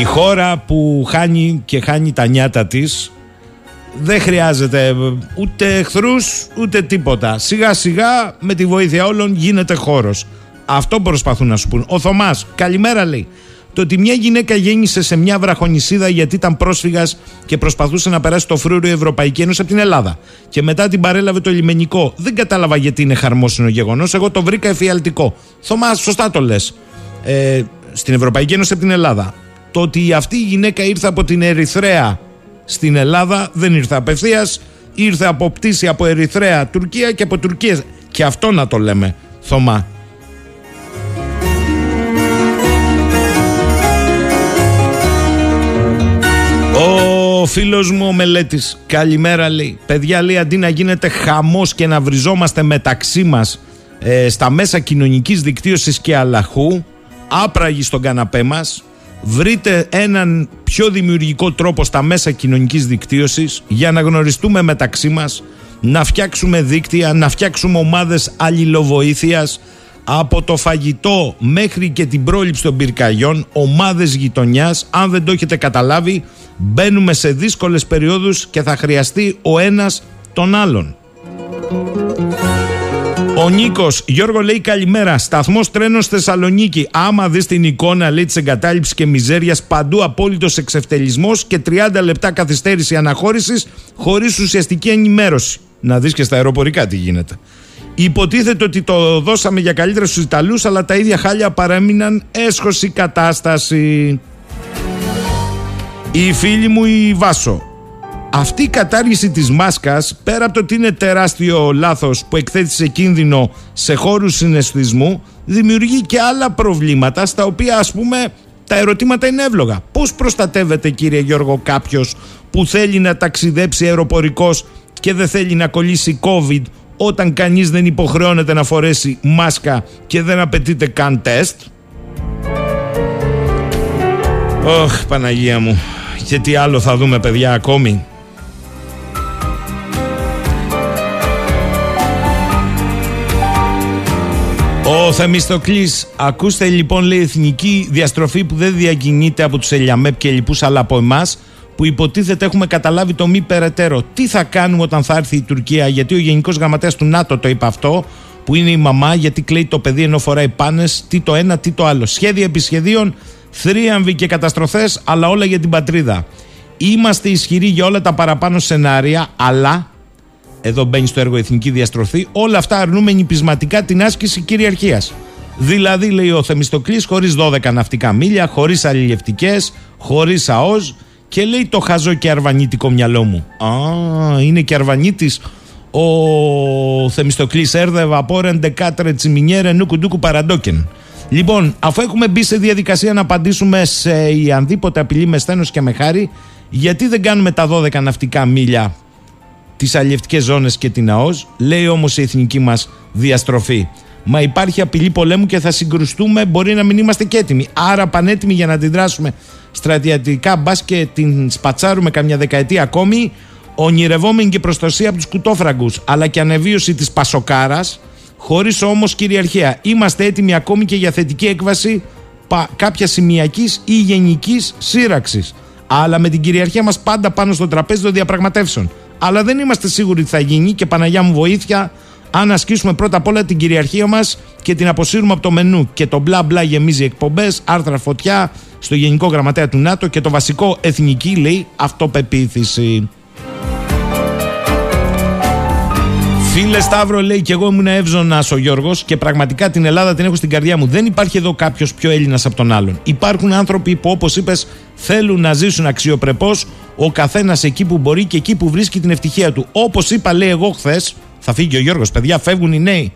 Η χώρα που χάνει και χάνει τα νιάτα της δεν χρειάζεται ούτε εχθρούς ούτε τίποτα. Σιγά σιγά με τη βοήθεια όλων γίνεται χώρος. Αυτό προσπαθούν να σου πούν. Ο Θωμάς, καλημέρα λέει. Το ότι μια γυναίκα γέννησε σε μια βραχονισίδα γιατί ήταν πρόσφυγας και προσπαθούσε να περάσει το φρούριο Ευρωπαϊκή Ένωση από την Ελλάδα. Και μετά την παρέλαβε το λιμενικό. Δεν κατάλαβα γιατί είναι χαρμόσυνο γεγονός. Εγώ το βρήκα εφιαλτικό. Θωμάς, σωστά το λες. Ε, στην Ευρωπαϊκή Ένωση από την Ελλάδα. Το ότι αυτή η γυναίκα ήρθε από την Ερυθρέα στην Ελλάδα δεν ήρθε απευθείας. Ήρθε από πτήση από Ερυθρέα, Τουρκία και από Τουρκία. Και αυτό να το λέμε, Θωμά. Ο φίλος μου ο μελέτης, καλημέρα λέει. Παιδιά λέει αντί να γίνεται χαμός και να βριζόμαστε μεταξύ μας ε, στα μέσα κοινωνικής δικτύωσης και αλαχού, άπραγοι στον καναπέ μας, βρείτε έναν πιο δημιουργικό τρόπο στα μέσα κοινωνικής δικτύωσης για να γνωριστούμε μεταξύ μας, να φτιάξουμε δίκτυα, να φτιάξουμε ομάδες αλληλοβοήθειας, από το φαγητό μέχρι και την πρόληψη των πυρκαγιών, ομάδες γειτονιάς, αν δεν το έχετε καταλάβει, μπαίνουμε σε δύσκολες περιόδους και θα χρειαστεί ο ένας τον άλλον. Ο Νίκος, Γιώργο λέει καλημέρα. Σταθμός τρένος Θεσσαλονίκη. Άμα δεις την εικόνα λέει της εγκατάλειψης και μιζέριας, παντού απόλυτος εξευτελισμός και 30 λεπτά καθυστέρηση αναχώρησης χωρίς ουσιαστική ενημέρωση. Να δεις και στα αεροπορικά τι γίνεται. Υποτίθεται ότι το δώσαμε για καλύτερα στους Ιταλούς, αλλά τα ίδια χάλια παρέμειναν έσχωση κατάσταση. Η φίλη μου η Βάσο αυτή η κατάργηση της μάσκας πέρα από το ότι είναι τεράστιο λάθος που εκθέτει σε κίνδυνο σε χώρους συναισθισμού δημιουργεί και άλλα προβλήματα στα οποία ας πούμε τα ερωτήματα είναι εύλογα. Πώς προστατεύεται κύριε Γιώργο κάποιος που θέλει να ταξιδέψει αεροπορικός και δεν θέλει να κολλήσει COVID όταν κανείς δεν υποχρεώνεται να φορέσει μάσκα και δεν απαιτείται καν τεστ; Ωχ Παναγία μου και τι άλλο θα δούμε παιδιά ακόμη; Ο Θεμιστοκλής, ακούστε λοιπόν λέει εθνική διαστροφή που δεν διακινείται από τους Ελιαμέπ και λοιπούς αλλά από εμάς που υποτίθεται έχουμε καταλάβει το μη περαιτέρω. Τι θα κάνουμε όταν θα έρθει η Τουρκία, γιατί ο Γενικός Γραμματέας του ΝΑΤΟ το είπε αυτό, που είναι η μαμά, γιατί κλαίει το παιδί ενώ φοράει πάνες, τι το ένα, τι το άλλο. Σχέδια επισχεδίων, θρίαμβοι και καταστροφές, αλλά όλα για την πατρίδα. Είμαστε ισχυροί για όλα τα παραπάνω σενάρια, αλλά εδώ μπαίνει στο έργο Εθνική Διαστροφή, όλα αυτά αρνούμε νυπισματικά την άσκηση κυριαρχίας. Δηλαδή, λέει ο Θεμιστοκλής, χωρίς 12 ναυτικά μίλια, χωρίς αλληλευτικές, χωρίς ΑΟΖ και λέει το χαζό και αρβανίτικο μυαλό μου. Α, είναι και αρβανίτης ο Θεμιστοκλής erdhe vapore me katër çiminiere nuku duku para doken. Λοιπόν, αφού έχουμε μπει σε διαδικασία να απαντήσουμε σε οιανδήποτε απειλή με σθένος και με χάρη, γιατί δεν κάνουμε τα 12 ναυτικά μίλια τις αλλιευτικές ζώνες και την ΑΟΖ, λέει όμως η εθνική μας διαστροφή. Μα υπάρχει απειλή πολέμου και θα συγκρουστούμε, μπορεί να μην είμαστε και έτοιμοι. Άρα πανέτοιμοι για να αντιδράσουμε στρατιωτικά, μπας και την σπατσάρουμε καμιά δεκαετία ακόμη, ονειρευόμενη και προστασία από τους κουτόφραγκους, αλλά και ανεβίωση της Πασοκάρας, χωρίς όμως κυριαρχία. Είμαστε έτοιμοι ακόμη και για θετική έκβαση κάποια σημειακής ή γενικής σύραξης. Αλλά με την κυριαρχία μας πάντα πάνω στο τραπέζι των διαπραγματεύσεων αλλά δεν είμαστε σίγουροι τι θα γίνει και Παναγιά μου βοήθεια αν ασκήσουμε πρώτα απ' όλα την κυριαρχία μας και την αποσύρουμε από το μενού. Και το μπλα μπλα γεμίζει εκπομπές, άρθρα φωτιά στο Γενικό Γραμματέα του ΝΑΤΟ και το βασικό εθνική λέει αυτοπεποίθηση. Φίλε Σταύρο, λέει και εγώ ήμουν εύζωνας ο Γιώργος και πραγματικά την Ελλάδα την έχω στην καρδιά μου. Δεν υπάρχει εδώ κάποιος πιο Έλληνας από τον άλλον. Υπάρχουν άνθρωποι που, όπως είπες, θέλουν να ζήσουν αξιοπρεπώς ο καθένα εκεί που μπορεί και εκεί που βρίσκει την ευτυχία του. Όπω είπα, λέει εγώ χθε, θα φύγει ο Γιώργο, παιδιά, φεύγουν οι νέοι.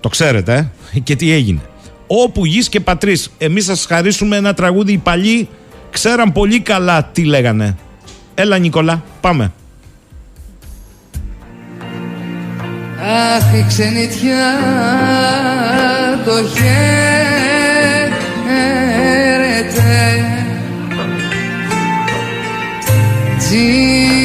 Το ξέρετε, ε? και τι έγινε. Όπου γη και πατρί, εμεί θα σα χαρίσουμε ένα τραγούδι. Οι παλιοί ξέραν πολύ καλά τι λέγανε. Έλα, Νικολά, πάμε. Αχ, η ξενιτιά το χαίρεται see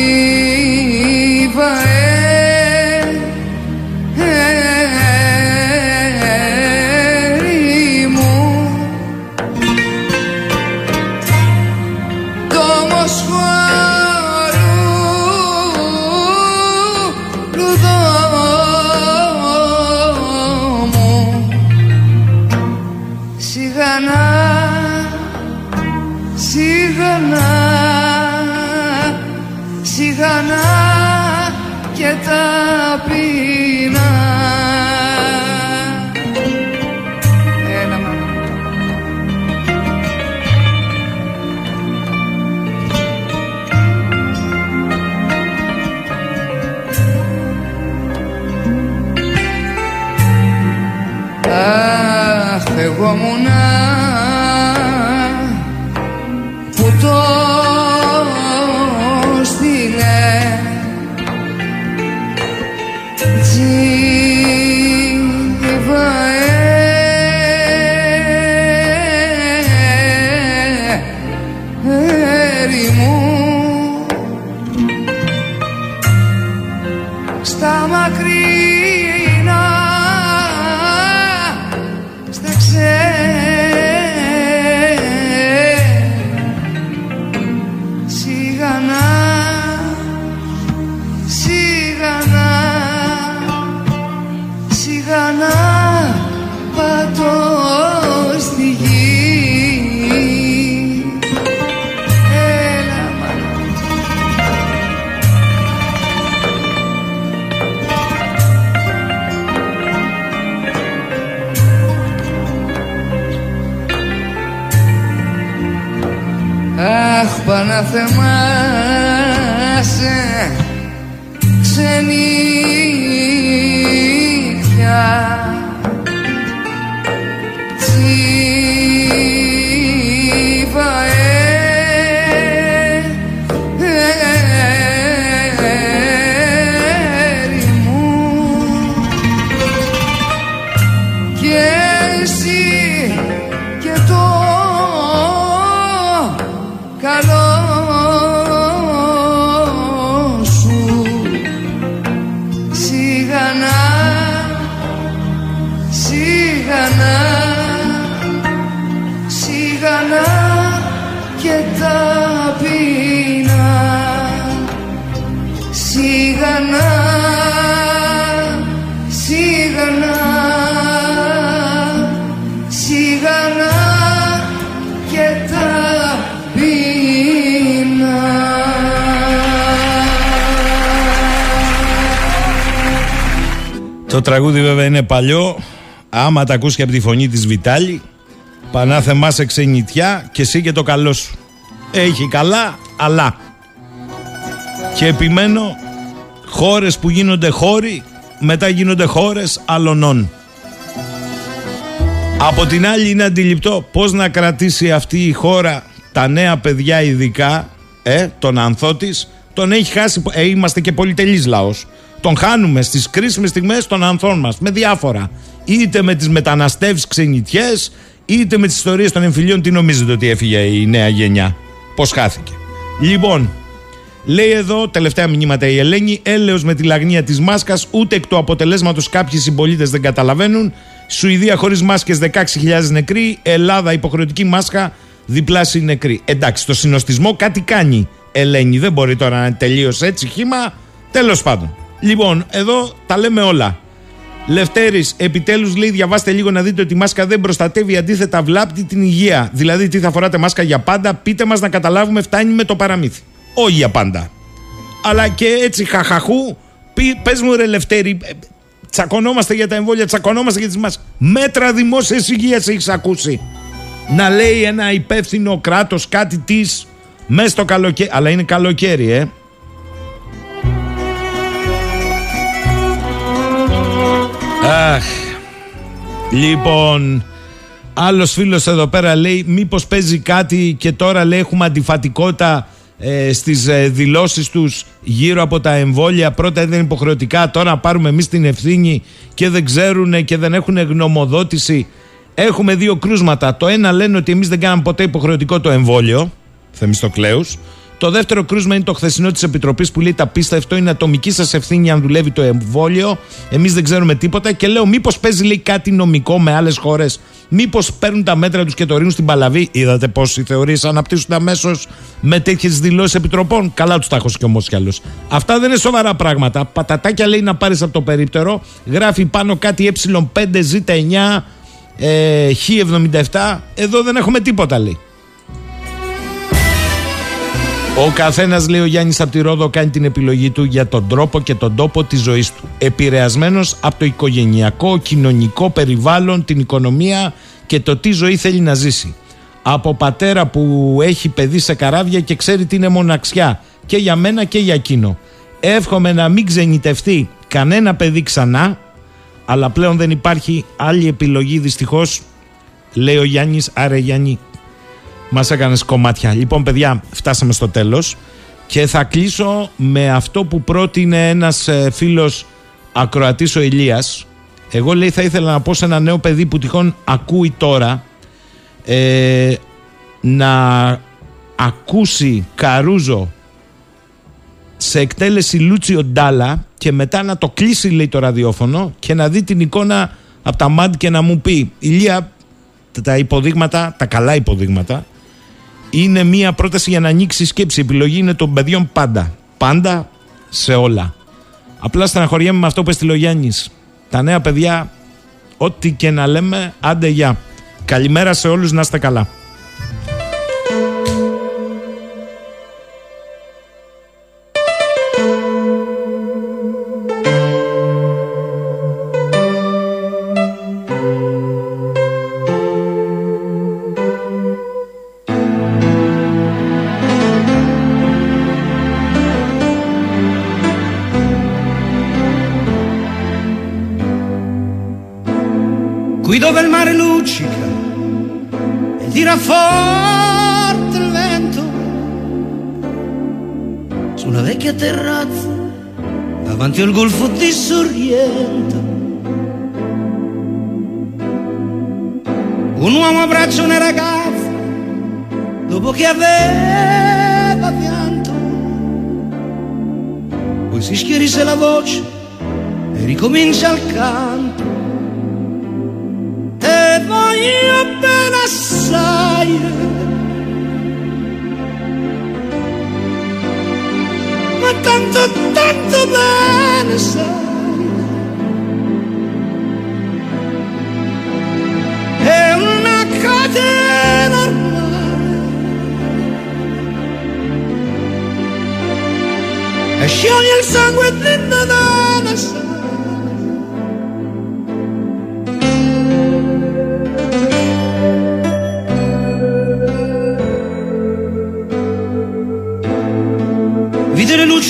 como on. Αχ Παναθεμάσαι τραγούδι βέβαια είναι παλιό. Άμα τα ακούσει και από τη φωνή της Βιτάλη, πανάθεμά σε ξενιτιά και εσύ και το καλό σου. Έχει καλά, αλλά. Και επιμένω, χώρες που γίνονται χώροι, μετά γίνονται χώρες αλωνών. Από την άλλη είναι αντιληπτό πώς να κρατήσει αυτή η χώρα τα νέα παιδιά ειδικά, ε, τον ανθό της, τον έχει χάσει, ε, είμαστε και πολυτελής λαός. Τον χάνουμε στις κρίσιμες στιγμές των ανθών μας με διάφορα. Είτε με τις μεταναστεύσεις ξενιτιές, είτε με τις ιστορίες των εμφυλίων. Τι νομίζετε ότι έφυγε η νέα γενιά; Πώς χάθηκε; Λοιπόν, λέει εδώ, τελευταία μηνύματα η Ελένη, έλεος με τη λαγνία της μάσκας, ούτε εκ του αποτελέσματος κάποιοι συμπολίτες δεν καταλαβαίνουν. Σουηδία χωρίς μάσκες 16.000 νεκροί. Ελλάδα υποχρεωτική μάσκα, διπλάσιοι νεκροί. Εντάξει, το συνοστισμό κάτι κάνει. Ελένη, δεν μπορεί τώρα να είναι τελείως έτσι χήμα. Τέλος πάντων. Λοιπόν, εδώ τα λέμε όλα. Λευτέρης, επιτέλους λέει: Διαβάστε λίγο να δείτε ότι η μάσκα δεν προστατεύει, αντίθετα βλάπτει την υγεία. Δηλαδή, τι θα φοράτε μάσκα για πάντα, πείτε μας να καταλάβουμε, φτάνει με το παραμύθι. Όχι για πάντα. Αλλά και έτσι χαχαχού, πες μου ρε Λευτέρη, ε, τσακωνόμαστε για τα εμβόλια, τσακωνόμαστε για τις μάσκε. Μέτρα δημόσιας υγείας έχεις ακούσει. Να λέει ένα υπεύθυνο κράτος κάτι της μέσα στο καλοκαίρι. Αλλά είναι καλοκαίρι, ε. Αχ. Λοιπόν, άλλος φίλος εδώ πέρα λέει μήπως παίζει κάτι και τώρα λέει έχουμε αντιφατικότητα ε, στις ε, δηλώσεις τους γύρω από τα εμβόλια. Πρώτα ήταν υποχρεωτικά τώρα να πάρουμε εμείς την ευθύνη και δεν ξέρουν και δεν έχουν γνωμοδότηση. Έχουμε δύο κρούσματα. Το ένα λένε ότι εμείς δεν κάναμε ποτέ υποχρεωτικό το εμβόλιο Θεμιστοκλέους το δεύτερο κρούσμα είναι το χθεσινό της Επιτροπής που λέει τα πίστα. Αυτό είναι ατομική σας ευθύνη αν δουλεύει το εμβόλιο. Εμείς δεν ξέρουμε τίποτα. Και λέω, μήπως παίζει λέει, κάτι νομικό με άλλες χώρες; Μήπως παίρνουν τα μέτρα τους και το ρίχνουν στην Παλαβή; Είδατε πώς οι θεωρίες αναπτύσσονται αμέσως με τέτοιες δηλώσεις επιτροπών; Καλά τους τα έχω και όμω κι άλλο. Αυτά δεν είναι σοβαρά πράγματα. Πατατάκια λέει να πάρεις από το περίπτερο. Γράφει πάνω κάτι ε5Z9 ε, Χ77. Εδώ δεν έχουμε τίποτα λέει. Ο καθένας, λέει ο Γιάννης από τη Ρόδο, κάνει την επιλογή του για τον τρόπο και τον τόπο της ζωής του. Επηρεασμένος από το οικογενειακό, κοινωνικό περιβάλλον, την οικονομία και το τι ζωή θέλει να ζήσει. Από πατέρα που έχει παιδί σε καράβια και ξέρει τι είναι μοναξιά και για μένα και για εκείνο. Εύχομαι να μην ξενιτευτεί κανένα παιδί ξανά, αλλά πλέον δεν υπάρχει άλλη επιλογή δυστυχώς, λέει ο Γιάννης. Άρα, Γιάννη, Μας έκανες κομμάτια. Λοιπόν, παιδιά, φτάσαμε στο τέλος. Και θα κλείσω με αυτό που πρότεινε ένας ε, φίλος ακροατής ο Ηλίας. Εγώ λέει θα ήθελα να πω σε ένα νέο παιδί που τυχόν ακούει τώρα ε, να ακούσει Καρούζο σε εκτέλεση Λούτσιο Ντάλα και μετά να το κλείσει λέει το ραδιόφωνο και να δει την εικόνα από τα μάτια και να μου πει Ηλία τα υποδείγματα, τα καλά υποδείγματα είναι μία πρόταση για να ανοίξει σκέψη. Η επιλογή είναι των παιδιών πάντα. Πάντα σε όλα. Απλά στεναχωριέμαι με αυτό που έστειλε ο Γιάννης. Τα νέα παιδιά, ό,τι και να λέμε, άντε γεια. Καλημέρα σε όλους, να είστε καλά. Davanti al golfo di Sorrento. Un uomo abbraccia una ragazza dopo che aveva pianto, poi si schierisse la voce e ricomincia il canto. Te voglio bene assai. Tanto, tanto bene sai. È una catena ormai. E scioglie il sangue dentro da sai.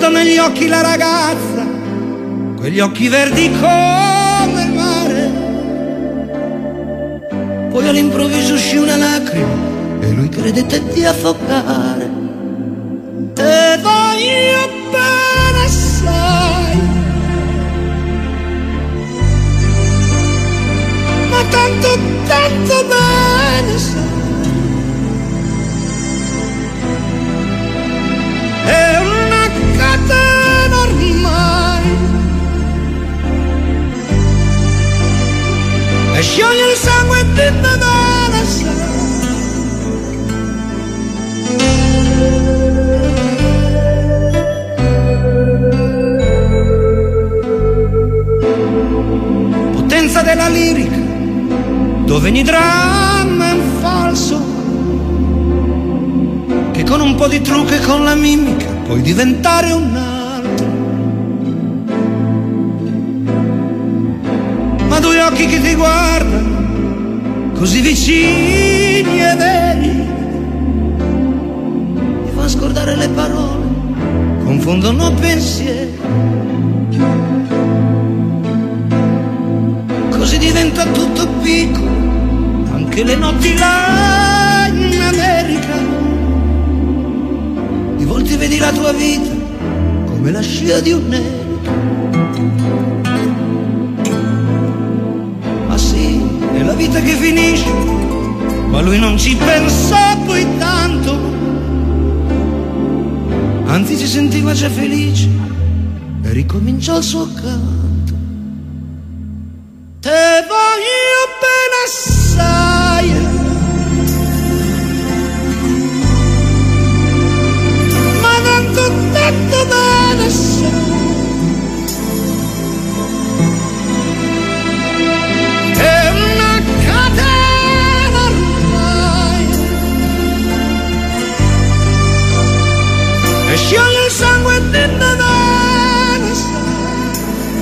Guardo negli occhi la ragazza, quegli occhi verdi come il mare. Poi all'improvviso uscì una lacrima e lui credette di affogare. Te voglio bene assai, ma tanto, tanto bene sai. È una catena ormai E scioglie il sangue dentro da una Potenza della lirica Dove ogni dramma è un falso Che con un po' di trucco e con la mimica Puoi diventare un altro. Ma due occhi che ti guardano Così vicini e veri Ti fa scordare le parole Confondono pensieri. Così diventa tutto piccolo Anche le notti là Volte vedi la tua vita Come la scia di un'elica Ma sì, è la vita che finisce Ma lui non ci pensò poi tanto. Anzi si sentiva già felice E ricominciò il suo canto